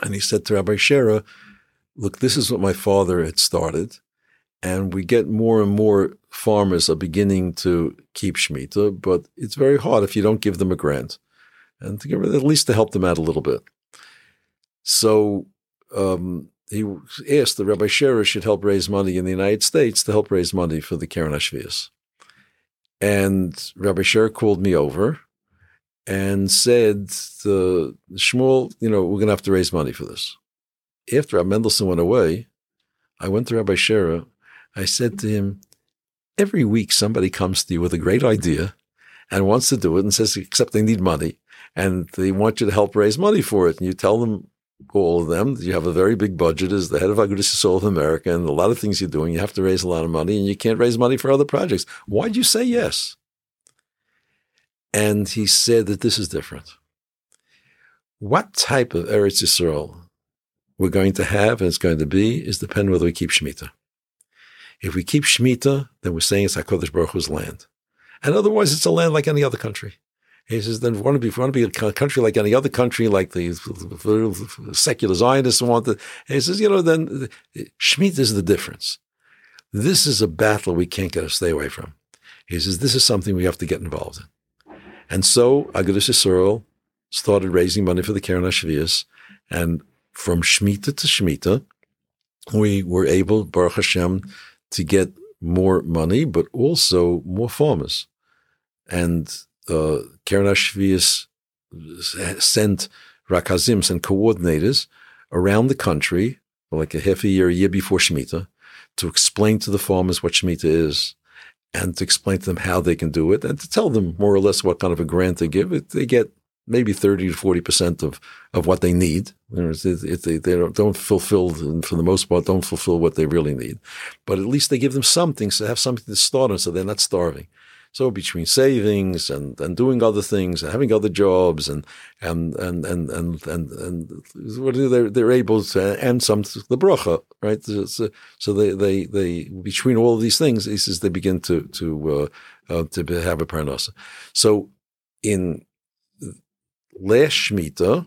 and he said to Rabbi Sherer, "Look, this is what my father had started." And we get more and more farmers are beginning to keep Shemitah, but it's very hard if you don't give them a grant. And to give, at least to help them out a little bit. So um, he asked the Rabbi Sherer should help raise money in the United States to help raise money for the Keren HaShviis. And Rabbi Sherer called me over and said, the Shmuel, you know, we're going to have to raise money for this. After Rabbi Mendelssohn went away, I went to Rabbi Sherer. I said to him, every week somebody comes to you with a great idea and wants to do it and says, except they need money and they want you to help raise money for it. And you tell them, all of them, you have a very big budget as the head of Agudas Soul of America and a lot of things you're doing. You have to raise a lot of money and you can't raise money for other projects. Why'd you say yes? And he said that this is different. What type of Eretz Yisrael we're going to have and it's going to be is dependent whether we keep Shemitah. If we keep Shemitah, then we're saying it's HaKadosh Baruch Hu's land. And otherwise, it's a land like any other country. He says, then if we want to be, if want to be a country like any other country, like the secular Zionists want to, he says, you know, then Shemitah is the difference. This is a battle we can't get to stay away from. He says, this is something we have to get involved in. And so Agudas Yisrael started raising money for the Keren HaShviis. And from Shemitah to Shemitah, we were able, Baruch Hashem, to get more money, but also more farmers. And Keren HaShviis sent rakazim, sent coordinators around the country, like a half a year, a year before Shemitah, to explain to the farmers what Shemitah is and to explain to them how they can do it and to tell them more or less what kind of a grant they give. They get maybe 30 to 40% of, of what they need. If they, they don't, don't fulfill, for the most part, don't fulfill what they really need. But at least they give them something, so they have something to start on so they're not starving. So between savings and, and doing other things and having other jobs and and and and and and, and they're they're able to and some the bracha right. So, so they they they between all of these things, he says they begin to to uh, uh, to have a parnasa. So in last shmita,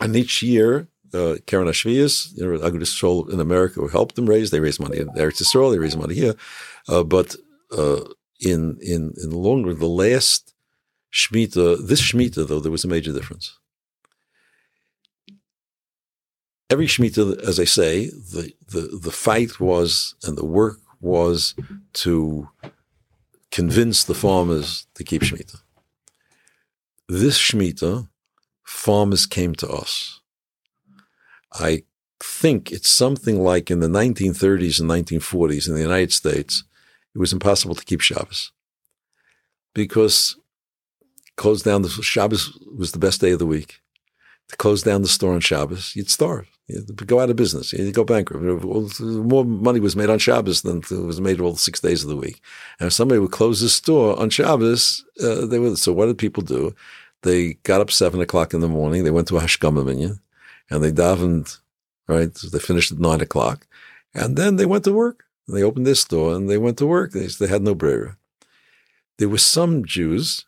and each year uh, Keren HaShviis, you know, Agudas in America who helped them raise. They raise money in Eretz Yisrael, they raise money here. Uh, but uh, in in in the the last Shemitah, this Shemitah, though, there was a major difference. Every Shemitah, as I say, the, the, the fight was and the work was to convince the farmers to keep Shemitah. This Shemitah, farmers came to us. I think it's something like in the 1930s and 1940s in the United States, it was impossible to keep Shabbos because close down the Shabbos was the best day of the week. To close down the store on Shabbos, you'd starve. You'd go out of business. You'd go bankrupt. More money was made on Shabbos than was made all six days of the week. And if somebody would close the store on Shabbos, uh, they would. So what did people do? They got up seven o'clock in the morning. They went to a Hashkama minyan, and they davened. Right, so they finished at nine o'clock, and then they went to work. They opened this store and they went to work. They, they had no brera. There were some Jews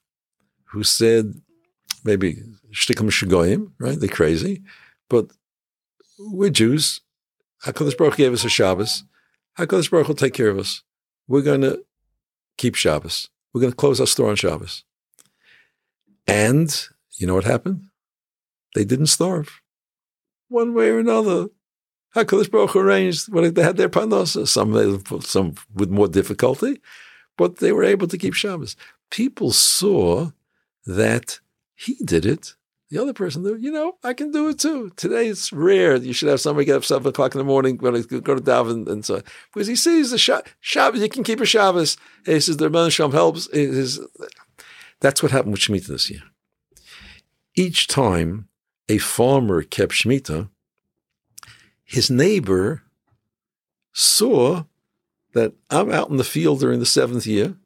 who said, maybe shtikum shagoyim, right? They're crazy, but we're Jews. Hakadosh Baruch gave us a Shabbos. Hakadosh Baruch will take care of us. We're going to keep Shabbos. We're going to close our store on Shabbos. And you know what happened? They didn't starve. One way or another, HaKadosh Baruch arranged when they had their panos, some, some with more difficulty, but they were able to keep Shabbos. People saw that he did it. The other person, you know, I can do it too. Today it's rare. You should have somebody get up seven o'clock in the morning when I go to daven and so because he sees the Shabbos. You can keep a Shabbos. He says the Rebbeinu Shalom helps. Is, that's what happened with Shemitah this year. Each time a farmer kept Shemitah, his neighbor saw that I'm out in the field during the seventh year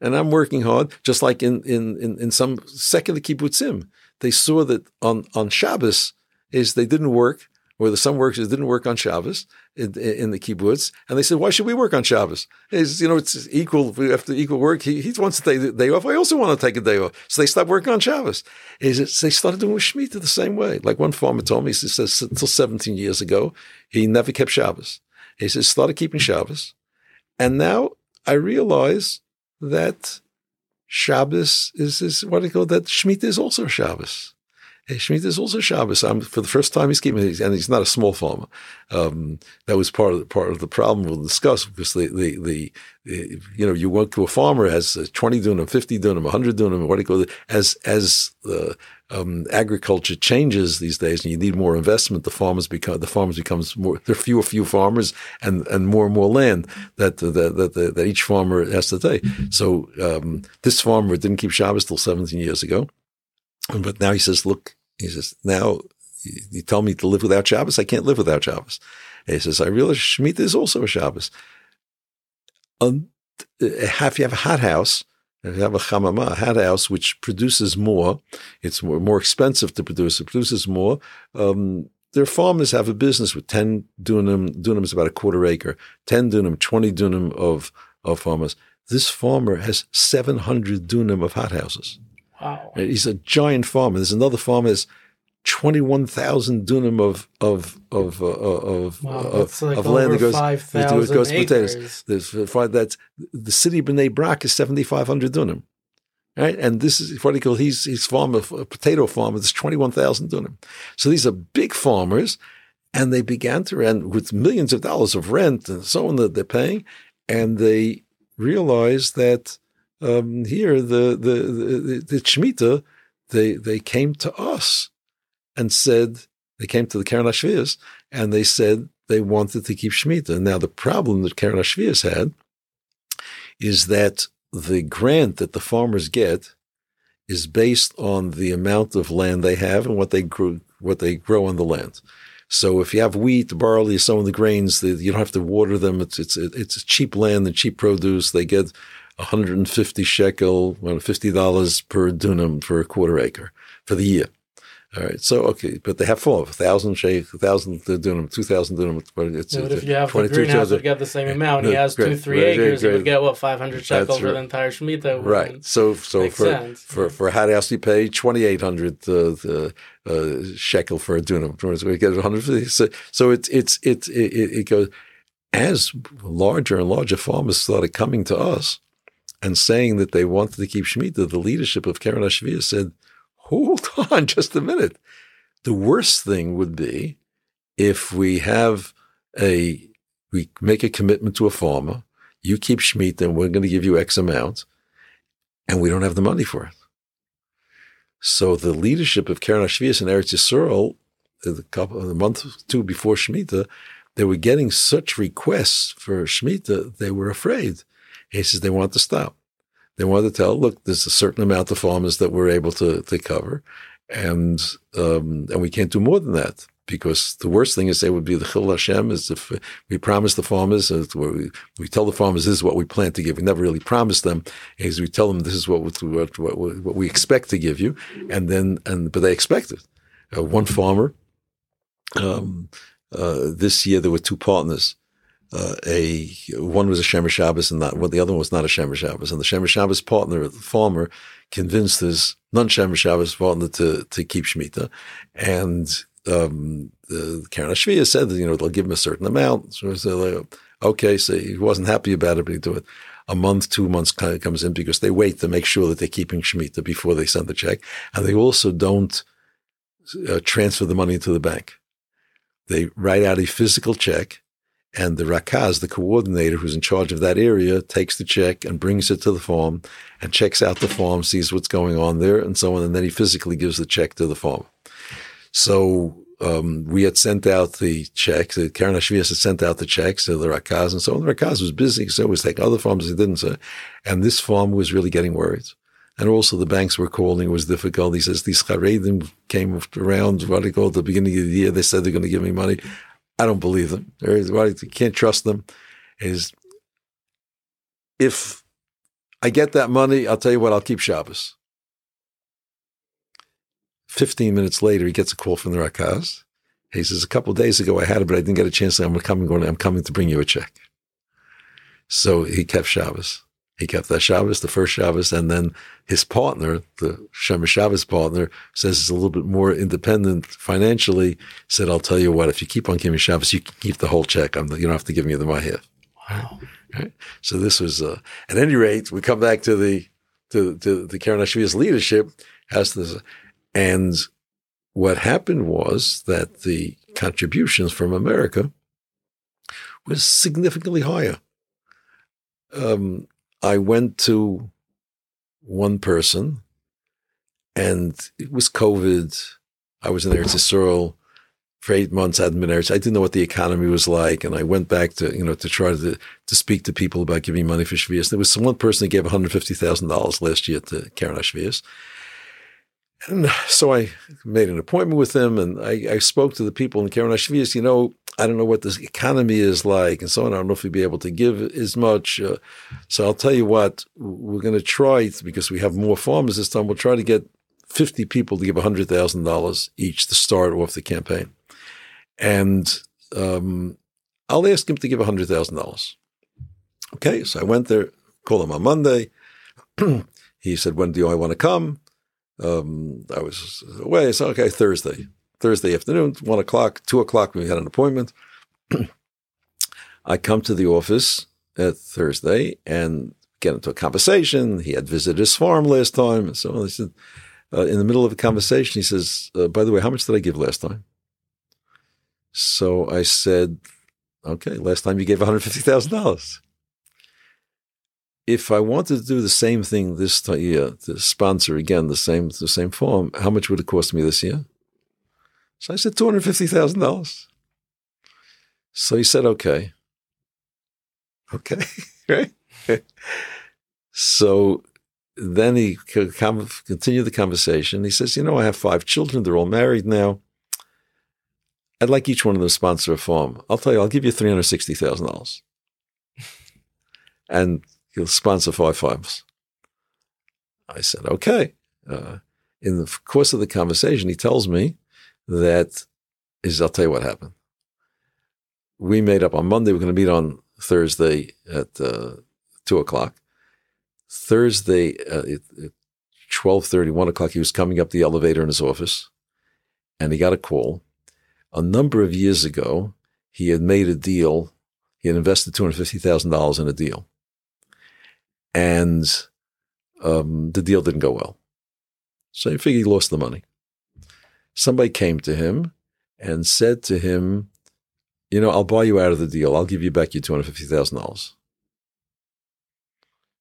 and I'm working hard, just like in, in, in, in some secular kibbutzim. They saw that on, on Shabbos is they didn't work. Where the some workers didn't work on Shabbos in, in the kibbutz, and they said, "Why should we work on Shabbos? It's, you know, it's equal. We have to equal work. He, he wants to take the day off. I also want to take a day off." So they stopped working on Shabbos. Is they started doing Shemitah the same way. Like one farmer told me, he says, until 17 years ago, he never kept Shabbos. He says, started keeping Shabbos, and now I realize that Shabbos is, is what you call that? Shemitah is also Shabbos. Hey, Shemitah is also Shabbos. I'm, for the first time, he's keeping and he's not a small farmer. Um, that was part of the, part of the problem we'll discuss because the, the, the, you know you went to a farmer has 20 dunam, 50 dunam, 100 dunam, what do you call it? As as um, agriculture changes these days, and you need more investment, the farmers become the farmers becomes more. There are fewer few farmers, and and more and more land that that that, that, each farmer has to take. So um, this farmer didn't keep Shabbos till 17 years ago, but now he says, look he says, now you tell me to live without Shabbos. I can't live without Shabbos. And he says, I realize Shemitah is also a Shabbos. Um, if you have a hot house, if you have a chamama, a hot house, which produces more, it's more, more expensive to produce, it produces more. Um, their farmers have a business with 10 dunam, dunam is about a quarter acre, 10 dunam, 20 dunam of, of farmers. This farmer has 700 dunam of hothouses. Wow. He's a giant farmer. There's another farmer has 21,000 dunam of of of uh, uh of wow, uh, of, like of land that goes, 5, that goes potatoes. There's uh, that's the city of Bnei Brak is 7,500 dunam. Right, and this is what he called. He's he's farmer, a potato farmer. There's 21,000 dunam. So these are big farmers, and they began to rent with millions of dollars of rent and so on that they're paying, and they realized that um, here the the the, the Shemitah, they they came to us and said they came to the Keren HaShviis and they said they wanted to keep Shemitah. Now the problem that Keren HaShviis had is that the grant that the farmers get is based on the amount of land they have and what they grew, what they grow on the land. So if you have wheat, barley, some of the grains, you don't have to water them. It's it's it's cheap land and cheap produce. They get 150 shekel, $50 per dunam for a quarter acre for the year. All right. So, okay. But they have four, 1,000 shekel, 1,000 dunam, 2,000 dunam. But it's, no, but if you have a greenhouse, would get the same amount. he has two, three right, acres. Right, he would get, what, 500 shekel for the entire Shemitah. Right. So, so for, sense. for, for a hot you pay 2,800 uh, uh, shekel for a dunam. So we get 150. So, so it's, it's, it, it, it goes, as larger and larger farmers started coming to us, and saying that they wanted to keep Shemitah, the leadership of Keren HaShviis said, hold [laughs] on just a minute. The worst thing would be if we have a, we make a commitment to a farmer, you keep Shemitah and we're going to give you X amount, and we don't have the money for it. So the leadership of Keren HaShviis and Eretz Yisrael, uh, a couple, month or two before Shemitah, they were getting such requests for Shemitah, they were afraid he says they want to stop. They want to tell, look, there's a certain amount of farmers that we're able to, to cover, and um, and we can't do more than that because the worst thing is they would be the chil Hashem is if we promise the farmers, we, we tell the farmers this is what we plan to give. We never really promise them, is we tell them this is what what, what, what we expect to give you, and then and but they expect it. Uh, one farmer, um, uh, this year there were two partners uh, a one was a Shemer Shabbos and that well, the other one was not a Shemer Shabbos. And the Shemer Shabbos partner, the farmer, convinced his non Shemer Shabbos partner to to keep Shemitah, and um, the Keren HaShviis said that you know they'll give him a certain amount. So, like, okay, so he wasn't happy about it, but he do it. A month, two months kind of comes in because they wait to make sure that they're keeping Shemitah before they send the check, and they also don't uh, transfer the money into the bank. They write out a physical check and the rakaz, the coordinator who's in charge of that area, takes the check and brings it to the farm and checks out the farm, sees what's going on there and so on. And then he physically gives the check to the farm. So um, we had sent out the checks. The Keren HaShviis had sent out the checks to the Rakaz and so on. The Rakaz was busy, so it was taking other farms he didn't. So, and this farm was really getting worried. And also the banks were calling. It was difficult. He says, these Charedim came around, what they call at the beginning of the year. They said they're going to give me money. I don't believe them. You can't trust them. Is if I get that money, I'll tell you what, I'll keep Shabbos. 15 minutes later, he gets a call from the Rakaz. He says, a couple days ago I had it, but I didn't get a chance. I'm coming, I'm coming to bring you a check. So he kept Shabbos. He kept that Shabbos, the first Shabbos, and then his partner, the Shomer Shabbos partner, says it's a little bit more independent financially. Said, "I'll tell you what, if you keep on giving Shabbos, you can keep the whole check. I'm, you don't have to give me the my half." Wow. Right? So this was, uh, at any rate, we come back to the to, to the Keren HaShviis leadership has this, and what happened was that the contributions from America was significantly higher. Um, I went to one person, and it was COVID. I was in Eretz Yisrael for eight months. I hadn't been Eretz. I didn't know what the economy was like, and I went back to you know to try to to speak to people about giving money for Shvias. There was one person that gave one hundred fifty thousand dollars last year to Karen Shvias. And so I made an appointment with them and I, I spoke to the people in Keren HaShviis, you know, I don't know what this economy is like and so on. I don't know if we'd be able to give as much. Uh, so I'll tell you what, we're going to try, because we have more farmers this time, we'll try to get 50 people to give $100,000 each to start off the campaign. And um, I'll ask him to give $100,000. Okay, so I went there, called him on Monday. [clears throat] he said, when do I want to come? Um, I was away. So, okay, Thursday. Thursday afternoon, one o'clock, two o'clock, we had an appointment. I come to the office at Thursday and get into a conversation. He had visited his farm last time. And so. He said, uh, in the middle of a conversation, he says, uh, by the way, how much did I give last time? So I said, okay, last time you gave $150,000 if I wanted to do the same thing this year, to sponsor again the same the same form, how much would it cost me this year? So I said two hundred fifty thousand dollars. So he said, "Okay, okay, [laughs] right." so then he continued the conversation. He says, "You know, I have five children. They're all married now. I'd like each one of them to sponsor a farm. I'll tell you, I'll give you three hundred sixty thousand dollars." And he'll sponsor five farms. I said, okay. Uh, in the course of the conversation, he tells me that is, I'll tell you what happened. We made up on Monday. We're going to meet on Thursday at uh, two o'clock. Thursday uh, at twelve thirty, one o'clock, he was coming up the elevator in his office, and he got a call. A number of years ago, he had made a deal. He had invested two hundred fifty thousand dollars in a deal and um, the deal didn't go well. So he figured he lost the money. Somebody came to him and said to him, You know, I'll buy you out of the deal. I'll give you back your $250,000.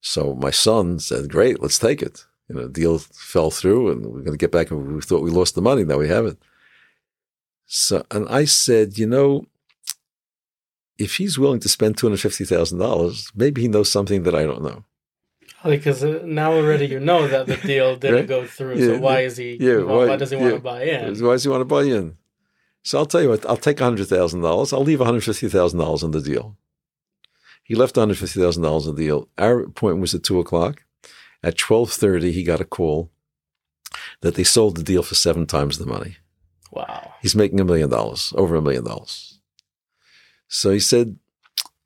So my son said, Great, let's take it. You know, the deal fell through and we're going to get back and we thought we lost the money. Now we have it. So, and I said, You know, if he's willing to spend $250,000, maybe he knows something that I don't know. Because now already you know that the deal [laughs] didn't right? go through. Yeah, so why is he? Yeah, why, why does he want to buy in? Why does he want to buy in? So I'll tell you what. I'll take hundred thousand dollars. I'll leave one hundred fifty thousand dollars in the deal. He left one hundred fifty thousand dollars in the deal. Our appointment was at two o'clock. At twelve thirty, he got a call that they sold the deal for seven times the money. Wow. He's making a million dollars, over a million dollars. So he said,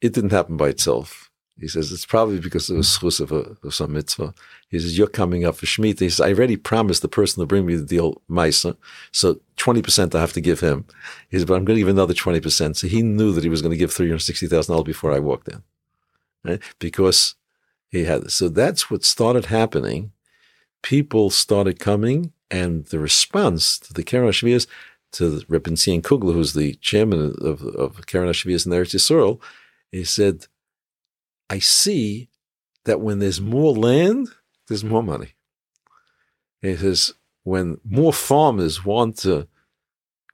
it didn't happen by itself. He says, it's probably because of a schus of, a, of some mitzvah. He says, you're coming up for Shemitah. He says, I already promised the person to bring me the deal, Maisa. So 20% I have to give him. He says, but I'm going to give another 20%. So he knew that he was going to give $360,000 before I walked in. Right? Because he had, so that's what started happening. People started coming and the response to the Keren HaShviis, to Rebbe Zion Kugler, who's the chairman of, of Keren HaShviis in Eretz Yisrael, he said, I see that when there's more land, there's more money. He says, when more farmers want to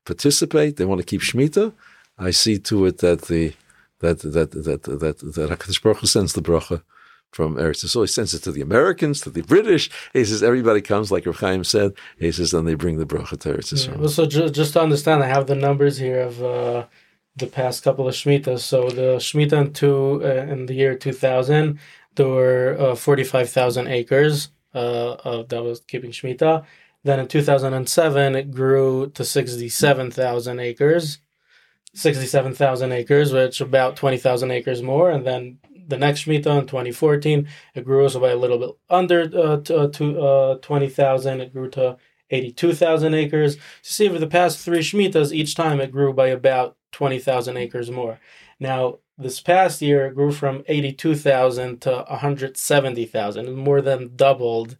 participate, they want to keep Shemitah, I see to it that the that that that that that, that HaKadosh Baruch Hu sends the bracha from Eretz Yisrael. He sends it to the Americans, to the British. He says everybody comes, like Rav Chaim said. He says, then they bring the bracha to Eretz Yisrael. Yeah, well, so ju- just to understand, I have the numbers here of uh, the past couple of Shemitahs. So the Shemitah in, two, uh, in the year 2000, there were uh, 45,000 acres uh, that was keeping Shemitah. Then in 2007, it grew to 67,000 acres. 67,000 acres, which about 20,000 acres more. And then the next Shemitah in 2014, it grew also by a little bit under uh, to, uh, uh, 20,000. It grew to 82,000 acres. So see, over the past three Shemitahs, each time it grew by about 20,000 acres more. Now, this past year, it grew from 82,000 to 170,000, more than doubled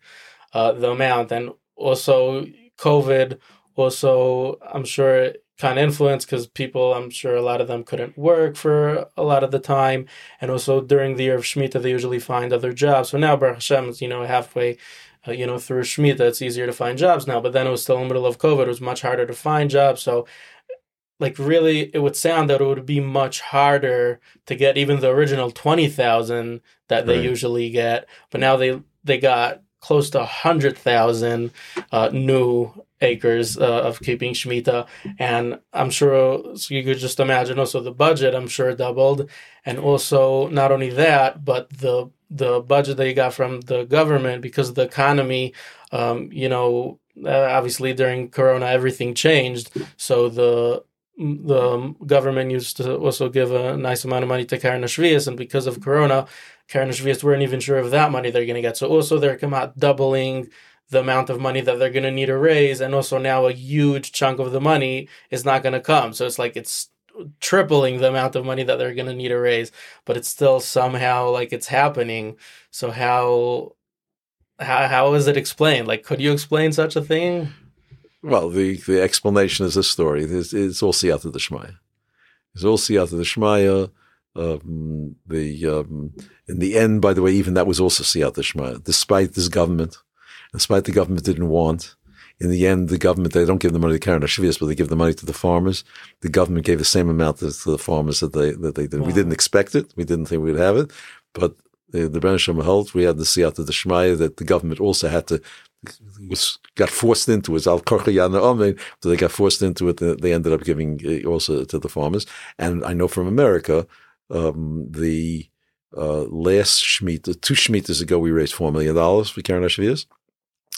uh, the amount. And also, COVID also, I'm sure, kind of influenced because people, I'm sure a lot of them couldn't work for a lot of the time. And also during the year of Shemitah, they usually find other jobs. So now, Baruch Hashem, is, you know, halfway, uh, you know, through Shemitah, it's easier to find jobs now. But then it was still in the middle of COVID. It was much harder to find jobs. So, like, really, it would sound that it would be much harder to get even the original 20,000 that they right. usually get. But now they, they got close to 100,000 uh, new acres uh, of keeping Shemitah. And I'm sure so you could just imagine also the budget, I'm sure doubled. And also, not only that, but the the budget that you got from the government because of the economy, um, you know, uh, obviously during Corona, everything changed. So the the um, government used to also give a nice amount of money to Karen Shvius, and because of Corona, Karen Shvius weren't even sure of that money they're going to get. So also they're come out doubling the amount of money that they're going to need to raise, and also now a huge chunk of the money is not going to come. So it's like it's tripling the amount of money that they're going to need to raise, but it's still somehow like it's happening. So how how how is it explained? Like, could you explain such a thing? Well, the, the explanation is a story. It's, it's all siyata d'shmaya. It's all siyata d'shmaya. Um, the um, in the end, by the way, even that was also siyata d'shmaya. Despite this government, despite the government didn't want, in the end, the government they don't give the money to Keren HaShviis, but they give the money to the farmers. The government gave the same amount to, to the farmers that they that they did. Wow. We didn't expect it. We didn't think we'd have it, but the, the Ben held. We had the siyata d'shmaya that the government also had to was got forced into it. Al so they got forced into it. They ended up giving uh, also to the farmers. And I know from America, um, the uh, last Shemitah, two Shemitahs ago, we raised $4 million for Keren HaShviis.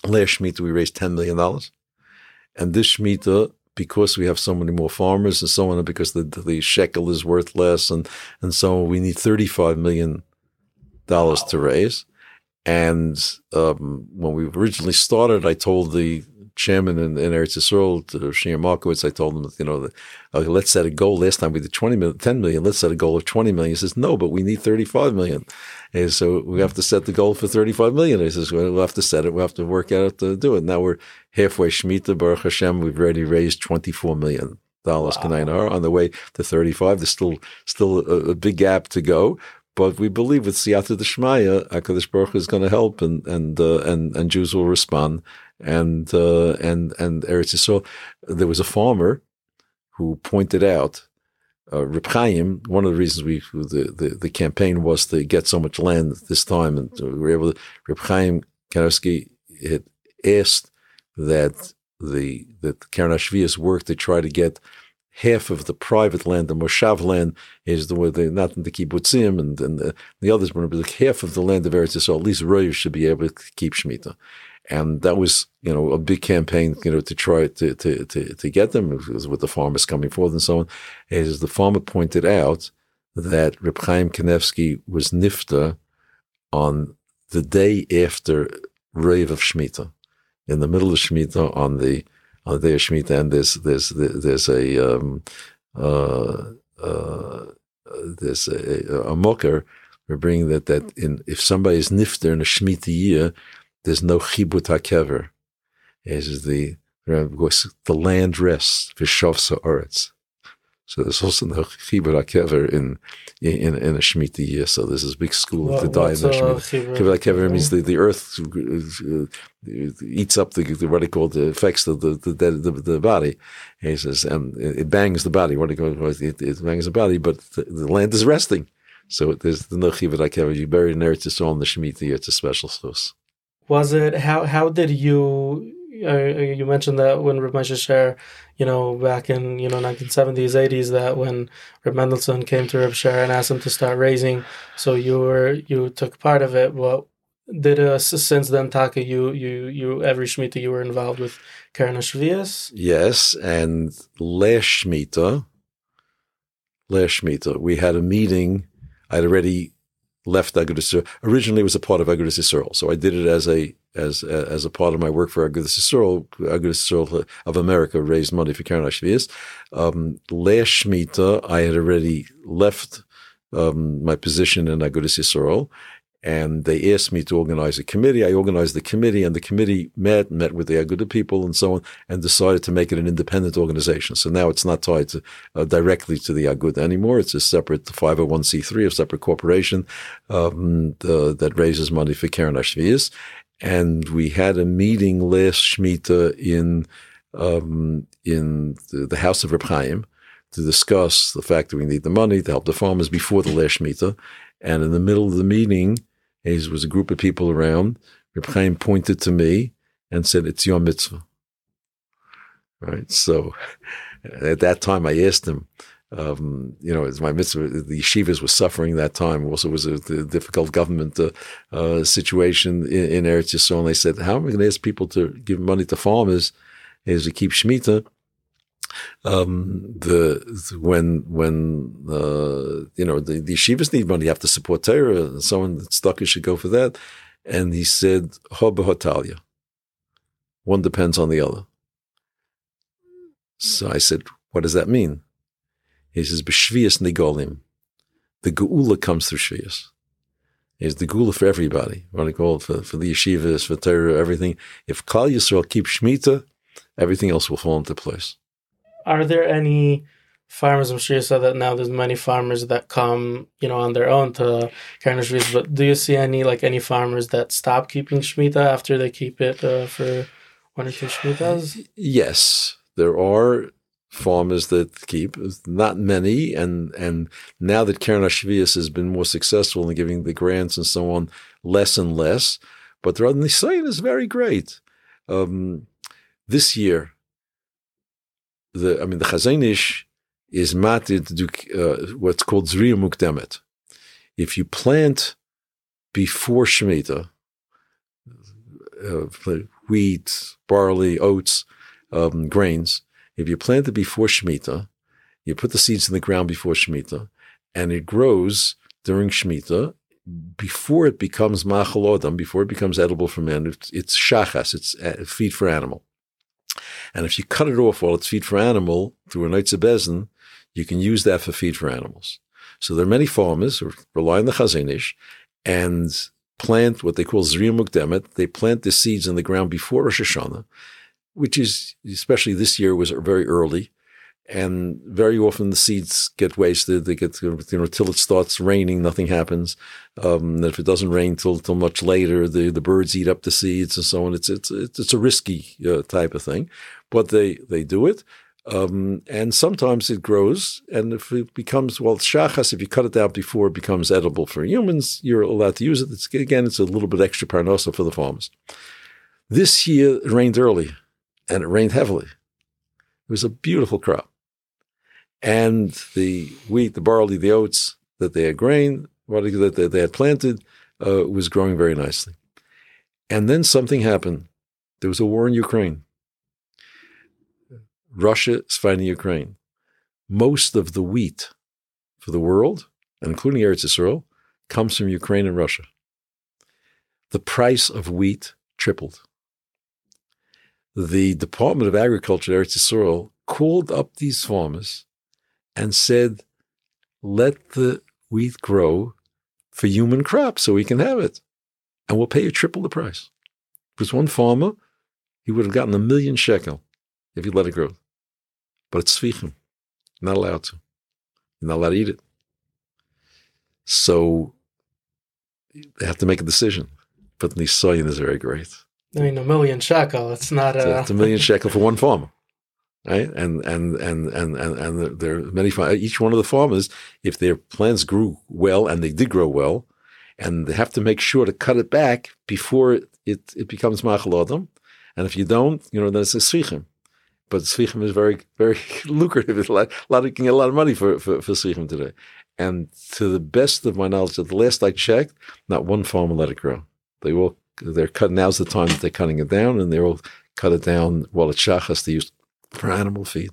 Last Shemitah, we raised $10 million. And this Shemitah, because we have so many more farmers and so on, and because the, the shekel is worth less and, and so on, we need $35 million wow. to raise. And um, when we originally started, I told the chairman in, in Eretz Yisrael, Shneur Markowitz, I told him, you know, that, okay, let's set a goal. Last time we did 20 million, 10 million. Let's set a goal of 20 million. He says, no, but we need 35 million. And so we have to set the goal for 35 million. He says, well, we'll have to set it. We'll have to work out to do it. Now we're halfway Shemitah, Baruch Hashem. We've already raised 24 million dollars wow. on the way to 35. There's still, still a, a big gap to go, but we believe with Siyata Deshmaya, Hakadosh Baruch is going to help, and and uh, and and Jews will respond. And uh, and and Eretz Yisrael, there was a farmer who pointed out, uh, Reb Chaim. One of the reasons we the, the, the campaign was to get so much land this time, and we were able. to, Reb Chaim Kanievsky had asked that the that Keren HaShviis work to try to get half of the private land, the Moshav land, is the way they not in the kibbutzim, and, and the, the others were like half of the land of Eretz so at least Royer should be able to keep Shemitah. And that was, you know, a big campaign, you know, to try to, to, to, to get them with the farmers coming forth and so on. As the farmer pointed out that Reb Chaim Kanievsky was nifta on the day after Rave of Shemitah, in the middle of Shemitah on the on the day of Shemitah, and there's there's there's a um, uh, uh, there's a, a mocker. We're bringing that that in if somebody is nifter in a Shemitah year, there's no chibut hakever. Is the the land rests v'shovsa oretz. So there's also no Chibut HaKever in, in, in a Shemitah year. So there's this big school what, to die in the Shemitah. Chibut HaKever means the, the earth uh, eats up the, the, what they call the effects of the, the, the, the body. he says, and it bangs the body. What they call it, it bangs the body, but the, the land is resting. So there's the no Chibut HaKever. You bury in Eretz Yisrael in the Shemitah year. It's a special source. Was it, how, how did you uh, you mentioned that when Reb Moshe Sher, you know, back in you know 1970s, 80s, that when Reb Mendelssohn came to Reb Sher and asked him to start raising, so you were you took part of it. But did uh, since then, Taka, you you you every shmita you were involved with Karen Shvias? Yes, and last shmita, last we had a meeting. I'd already left Agudas Originally, it was a part of Agudas Yisrael, so I did it as a as as a part of my work for Agudas Yisrael. Agudas Yisrael of America raised money for Keren HaShviis. Um, last Shemitah, I had already left um, my position in Agudas Yisrael, and they asked me to organize a committee. I organized the committee, and the committee met, met with the Aguda people and so on, and decided to make it an independent organization. So now it's not tied to, uh, directly to the Aguda anymore. It's a separate 501c3, a separate corporation um, the, that raises money for Keren HaShviis. And we had a meeting last Shemitah in um, in the, the, house of Reb Chaim to discuss the fact that we need the money to help the farmers before the last Shemitah. And in the middle of the meeting, there was a group of people around. Reb Chaim pointed to me and said, "It's your mitzvah." Right. So, [laughs] at that time, I asked him, um, you know, it's my mitzvah. The yeshivas were suffering that time. Also, it was a, a difficult government uh, uh, situation in, in Eretz Yisrael. And they said, "How am I going to ask people to give money to farmers as to keep shmita?" Um, the when when uh, you know the, the yeshivas need money, you have to support Torah. And someone that's stuck should go for that. And he said, "Hotalia." One depends on the other. So I said, "What does that mean?" He says, "B'shvias nigolim." The geula comes through shvias. Is the geula for everybody. What I call it for, for the yeshivas, for Torah, everything. If Klal Yisrael keeps shmita, everything else will fall into place are there any farmers? I'm sure you said that now there's many farmers that come, you know, on their own to Karen but do you see any like any farmers that stop keeping Shemitah after they keep it uh, for one or two Shemitahs? Yes, there are farmers that keep not many and and now that Karen has been more successful in giving the grants and so on less and less but the Nisayan is very great um, this year the I mean the Chazon Ish is mated to uh, what's called Zriya Mukdemet. If you plant before Shemitah, uh, wheat, barley, oats, um, grains, if you plant it before Shemitah, you put the seeds in the ground before Shemitah, and it grows during Shemitah, before it becomes machal before it becomes edible for man, it's, it's shachas, it's uh, feed for animal. And if you cut it off while it's feed for animal through a night's bezin, you can use that for feed for animals. So there are many farmers who rely on the Chazon Ish and plant what they call Zriya Mukdemet. They plant the seeds in the ground before Rosh Hashanah, which is, especially this year, was very early. And very often the seeds get wasted. They get, you know, till it starts raining, nothing happens. Um, if it doesn't rain till, till much later, the, the birds eat up the seeds and so on. It's, it's, it's, a risky uh, type of thing, but they, they do it. Um, and sometimes it grows, and if it becomes well, shachas. If you cut it down before it becomes edible for humans, you're allowed to use it. It's, again, it's a little bit extra parnosa for the farmers. This year it rained early, and it rained heavily. It was a beautiful crop and the wheat, the barley, the oats that they had grain, that they had planted, uh, was growing very nicely. And then something happened. There was a war in Ukraine. Russia is fighting Ukraine. Most of the wheat for the world, including Eretz Yisrael, comes from Ukraine and Russia. The price of wheat tripled. The Department of Agriculture, Eretz Yisrael, called up these farmers and said, let the wheat grow for human crops so we can have it. And we'll pay you triple the price. Because one farmer, he would have gotten a million shekel if he let it grow. But it's svichim. Not allowed to. You're not allowed to eat it. So they have to make a decision. But the Nisayan is very great. I mean, a million shekel, it's not a... It's a million shekel for one farmer right? And and and and and and there are many each one of the farmers, if their plants grew well and they did grow well, and they have to make sure to cut it back before it it, becomes machalodam, and if you don't, you know, then it's a svichim. But svichim is very very [laughs] lucrative. It's a lot, a lot you can get a lot of money for for, for svichim today. And to the best of my knowledge, at the last I checked, not one farmer let it grow. They all they're cutting. Now's the time that they're cutting it down, and they're all cut it down while it's shachas to use for animal feed.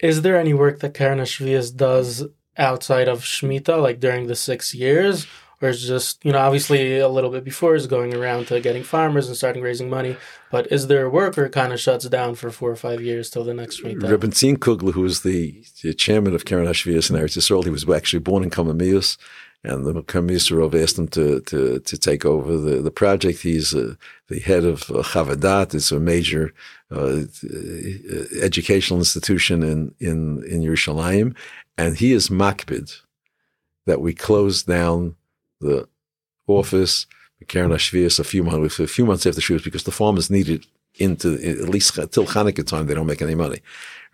Is there any work that Keren HaShviis does outside of Shemitah, like during the six years? Or is just, you know, obviously a little bit before is going around to getting farmers and starting raising money. But is there a work or kind of shuts down for four or five years till the next Shemitah? Rebbe Tzin Kugler, who was the, the chairman of Keren HaShviis in Eretz Yisrael, he was actually born in Kamamius and the Kamisarov asked him to, to, to take over the, the project. He's uh, the head of uh, Chavadat. It's a major uh, educational institution in, in, in Yerushalayim. And he is makbid that we close down the office, Keren HaShviis, a few months, a few months after Shavuos because the farmers needed into at least till Hanukkah time, they don't make any money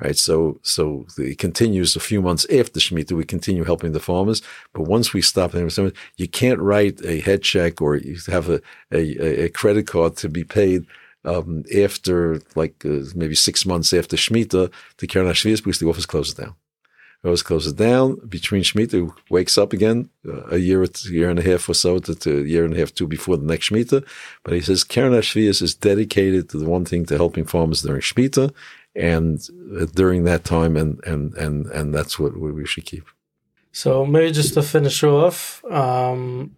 right? So, so it continues a few months after Shemitah. We continue helping the farmers, but once we stop, them, you can't write a head check or you have a, a, a credit card to be paid um, after like uh, maybe six months after Shemitah the Keren HaShviis because the office closes down. The office closes down between Shemitah, wakes up again uh, a year, year and a half or so to, to a year and a half, two before the next Shemitah. But he says Keren HaShviis is dedicated to the one thing to helping farmers during Shemitah and uh, during that time, and and and and that's what we should keep. So maybe just to finish off, um,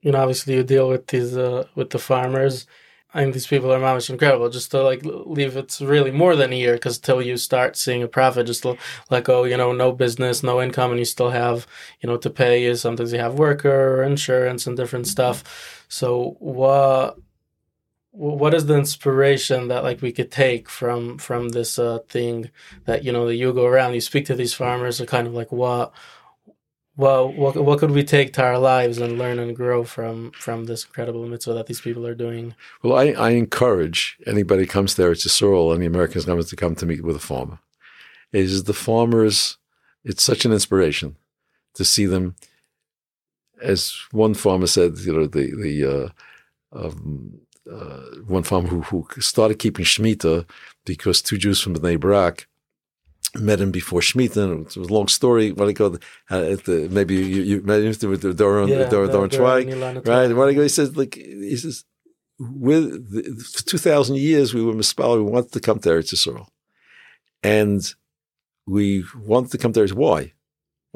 you know, obviously you deal with these uh, with the farmers. I think these people are mamish incredible. Just to like leave it's really more than a year because till you start seeing a profit, just like oh you know no business, no income, and you still have you know to pay. You sometimes you have worker insurance and different stuff. So what what is the inspiration that like we could take from from this uh, thing that you know that you go around you speak to these farmers are kind of like what well what, what could we take to our lives and learn and grow from from this incredible mitzvah that these people are doing? Well i, I encourage anybody comes there to Israel any americans comes to come to meet with a farmer. It is the farmers it's such an inspiration to see them. As one farmer said you know the the uh, um, uh, one farmer who, who started keeping Shemitah because two Jews from Bnei Brak met him before Shemitah. And it was a long story. What I go, uh, the, maybe you, you met him with the Doron, yeah, Doron, Doron Zweig, right? What I go, he says, like, he says, with the, for 2,000 years, we were Mispal, we wanted to come to Eretz Yisrael. And we wanted to come to Eretz. Why?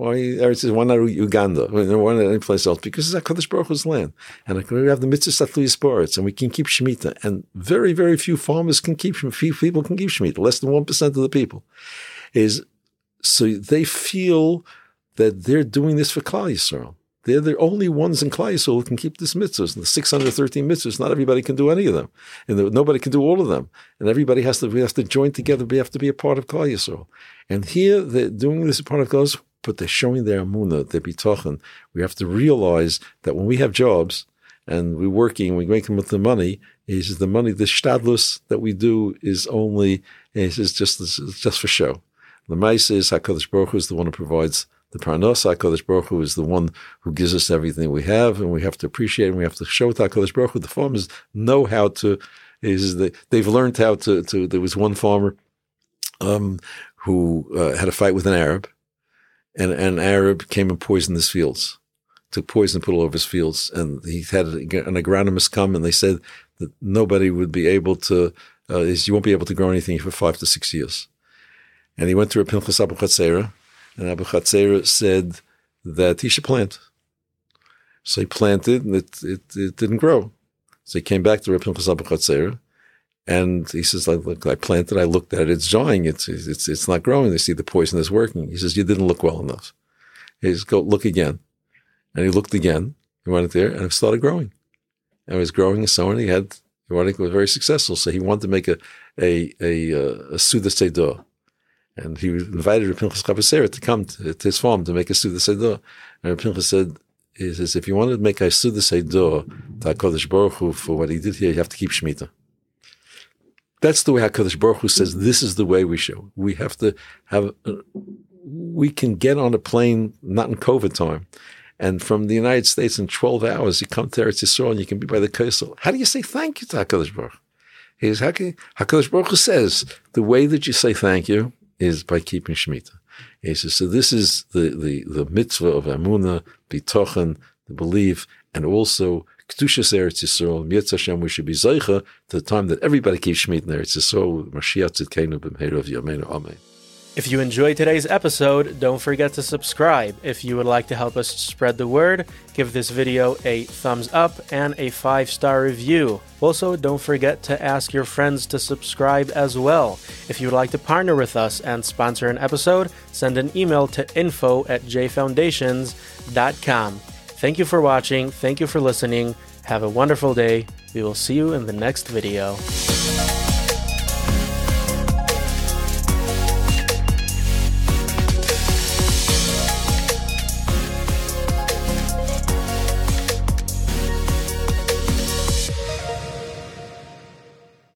Why Eretz is why not Uganda? Why not any place else? Because it's Hakadosh Baruch Hu's land, and we have the mitzvah satlu sports, and we can keep shemitah. And very, very few farmers can keep. Shemitah. Few people can keep shemitah. Less than one percent of the people is so they feel that they're doing this for Klal Yisrael. They're the only ones in Klal Yisrael who can keep this mitzvahs. The 613 mitzvahs, not everybody can do any of them. And nobody can do all of them. And everybody has to, we have to join together. We have to be a part of Klal Yisrael. And here, they're doing this part of Klal Yisrael but they're showing their amuna, their bitochen. We have to realize that when we have jobs and we're working, we make them with the money. He says the money, the stadlus that we do is only, he says just just for show. The mice is Hakadosh Baruch Hu is the one who provides the parnos. Hakadosh Baruch Hu is the one who gives us everything we have, and we have to appreciate. and We have to show Hakadosh Baruch Hu. The farmers know how to. Is they, they've learned how to, to. There was one farmer um, who uh, had a fight with an Arab and an Arab came and poisoned his fields, took poison, put all over his fields, and he had an agronomist come, and they said that nobody would be able to, uh, you won't be able to grow anything for five to six years. And he went to Pinchas Abu Chatzera, and Abu Chatzera said that he should plant. So he planted, and it, it, it didn't grow. So he came back to Reb Pinchas and he says, look, I planted, I looked at it, it's dying, it's, it's, it's not growing. They see the poison is working. He says, you didn't look well enough. He says, go look again. And he looked again. He went there and it started growing. And it was growing and so on. He had, he wanted to was very successful. So he wanted to make a, a, a, uh, a, a Seder. And he invited Pinchas to come to, to, his farm to make a Suda Seder. And Pinchas said, he says, if you want to make a Suda Seder to HaKadosh Baruch Hu for what he did here, you have to keep Shemitah. That's the way HaKadosh Baruch Hu says this is the way we show. We have to have, we can get on a plane, not in COVID time, and from the United States in 12 hours, you come to Eretz Yisrael and you can be by the coastal. How do you say thank you to HaKadosh Baruch Hu? He is, HaKadosh Baruch Hu says the way that you say thank you is by keeping Shemitah. He says, so this is the, the, the mitzvah of Amunah, Bitochen, the belief, and also Kedushas Eretz Yisrael, Yitz Hashem, we should be Zeicha to the time that everybody keeps Shemitah in Eretz Yisrael, Mashiach Tzidkenu b'mheirav Yameinu Amen. If you enjoyed today's episode, don't forget to subscribe. If you would like to help us spread the word, give this video a thumbs up and a five star review. Also, don't forget to ask your friends to subscribe as well. If you would like to partner with us and sponsor an episode, send an email to info at jfoundations.com. Thank you for watching. Thank you for listening. Have a wonderful day. We will see you in the next video.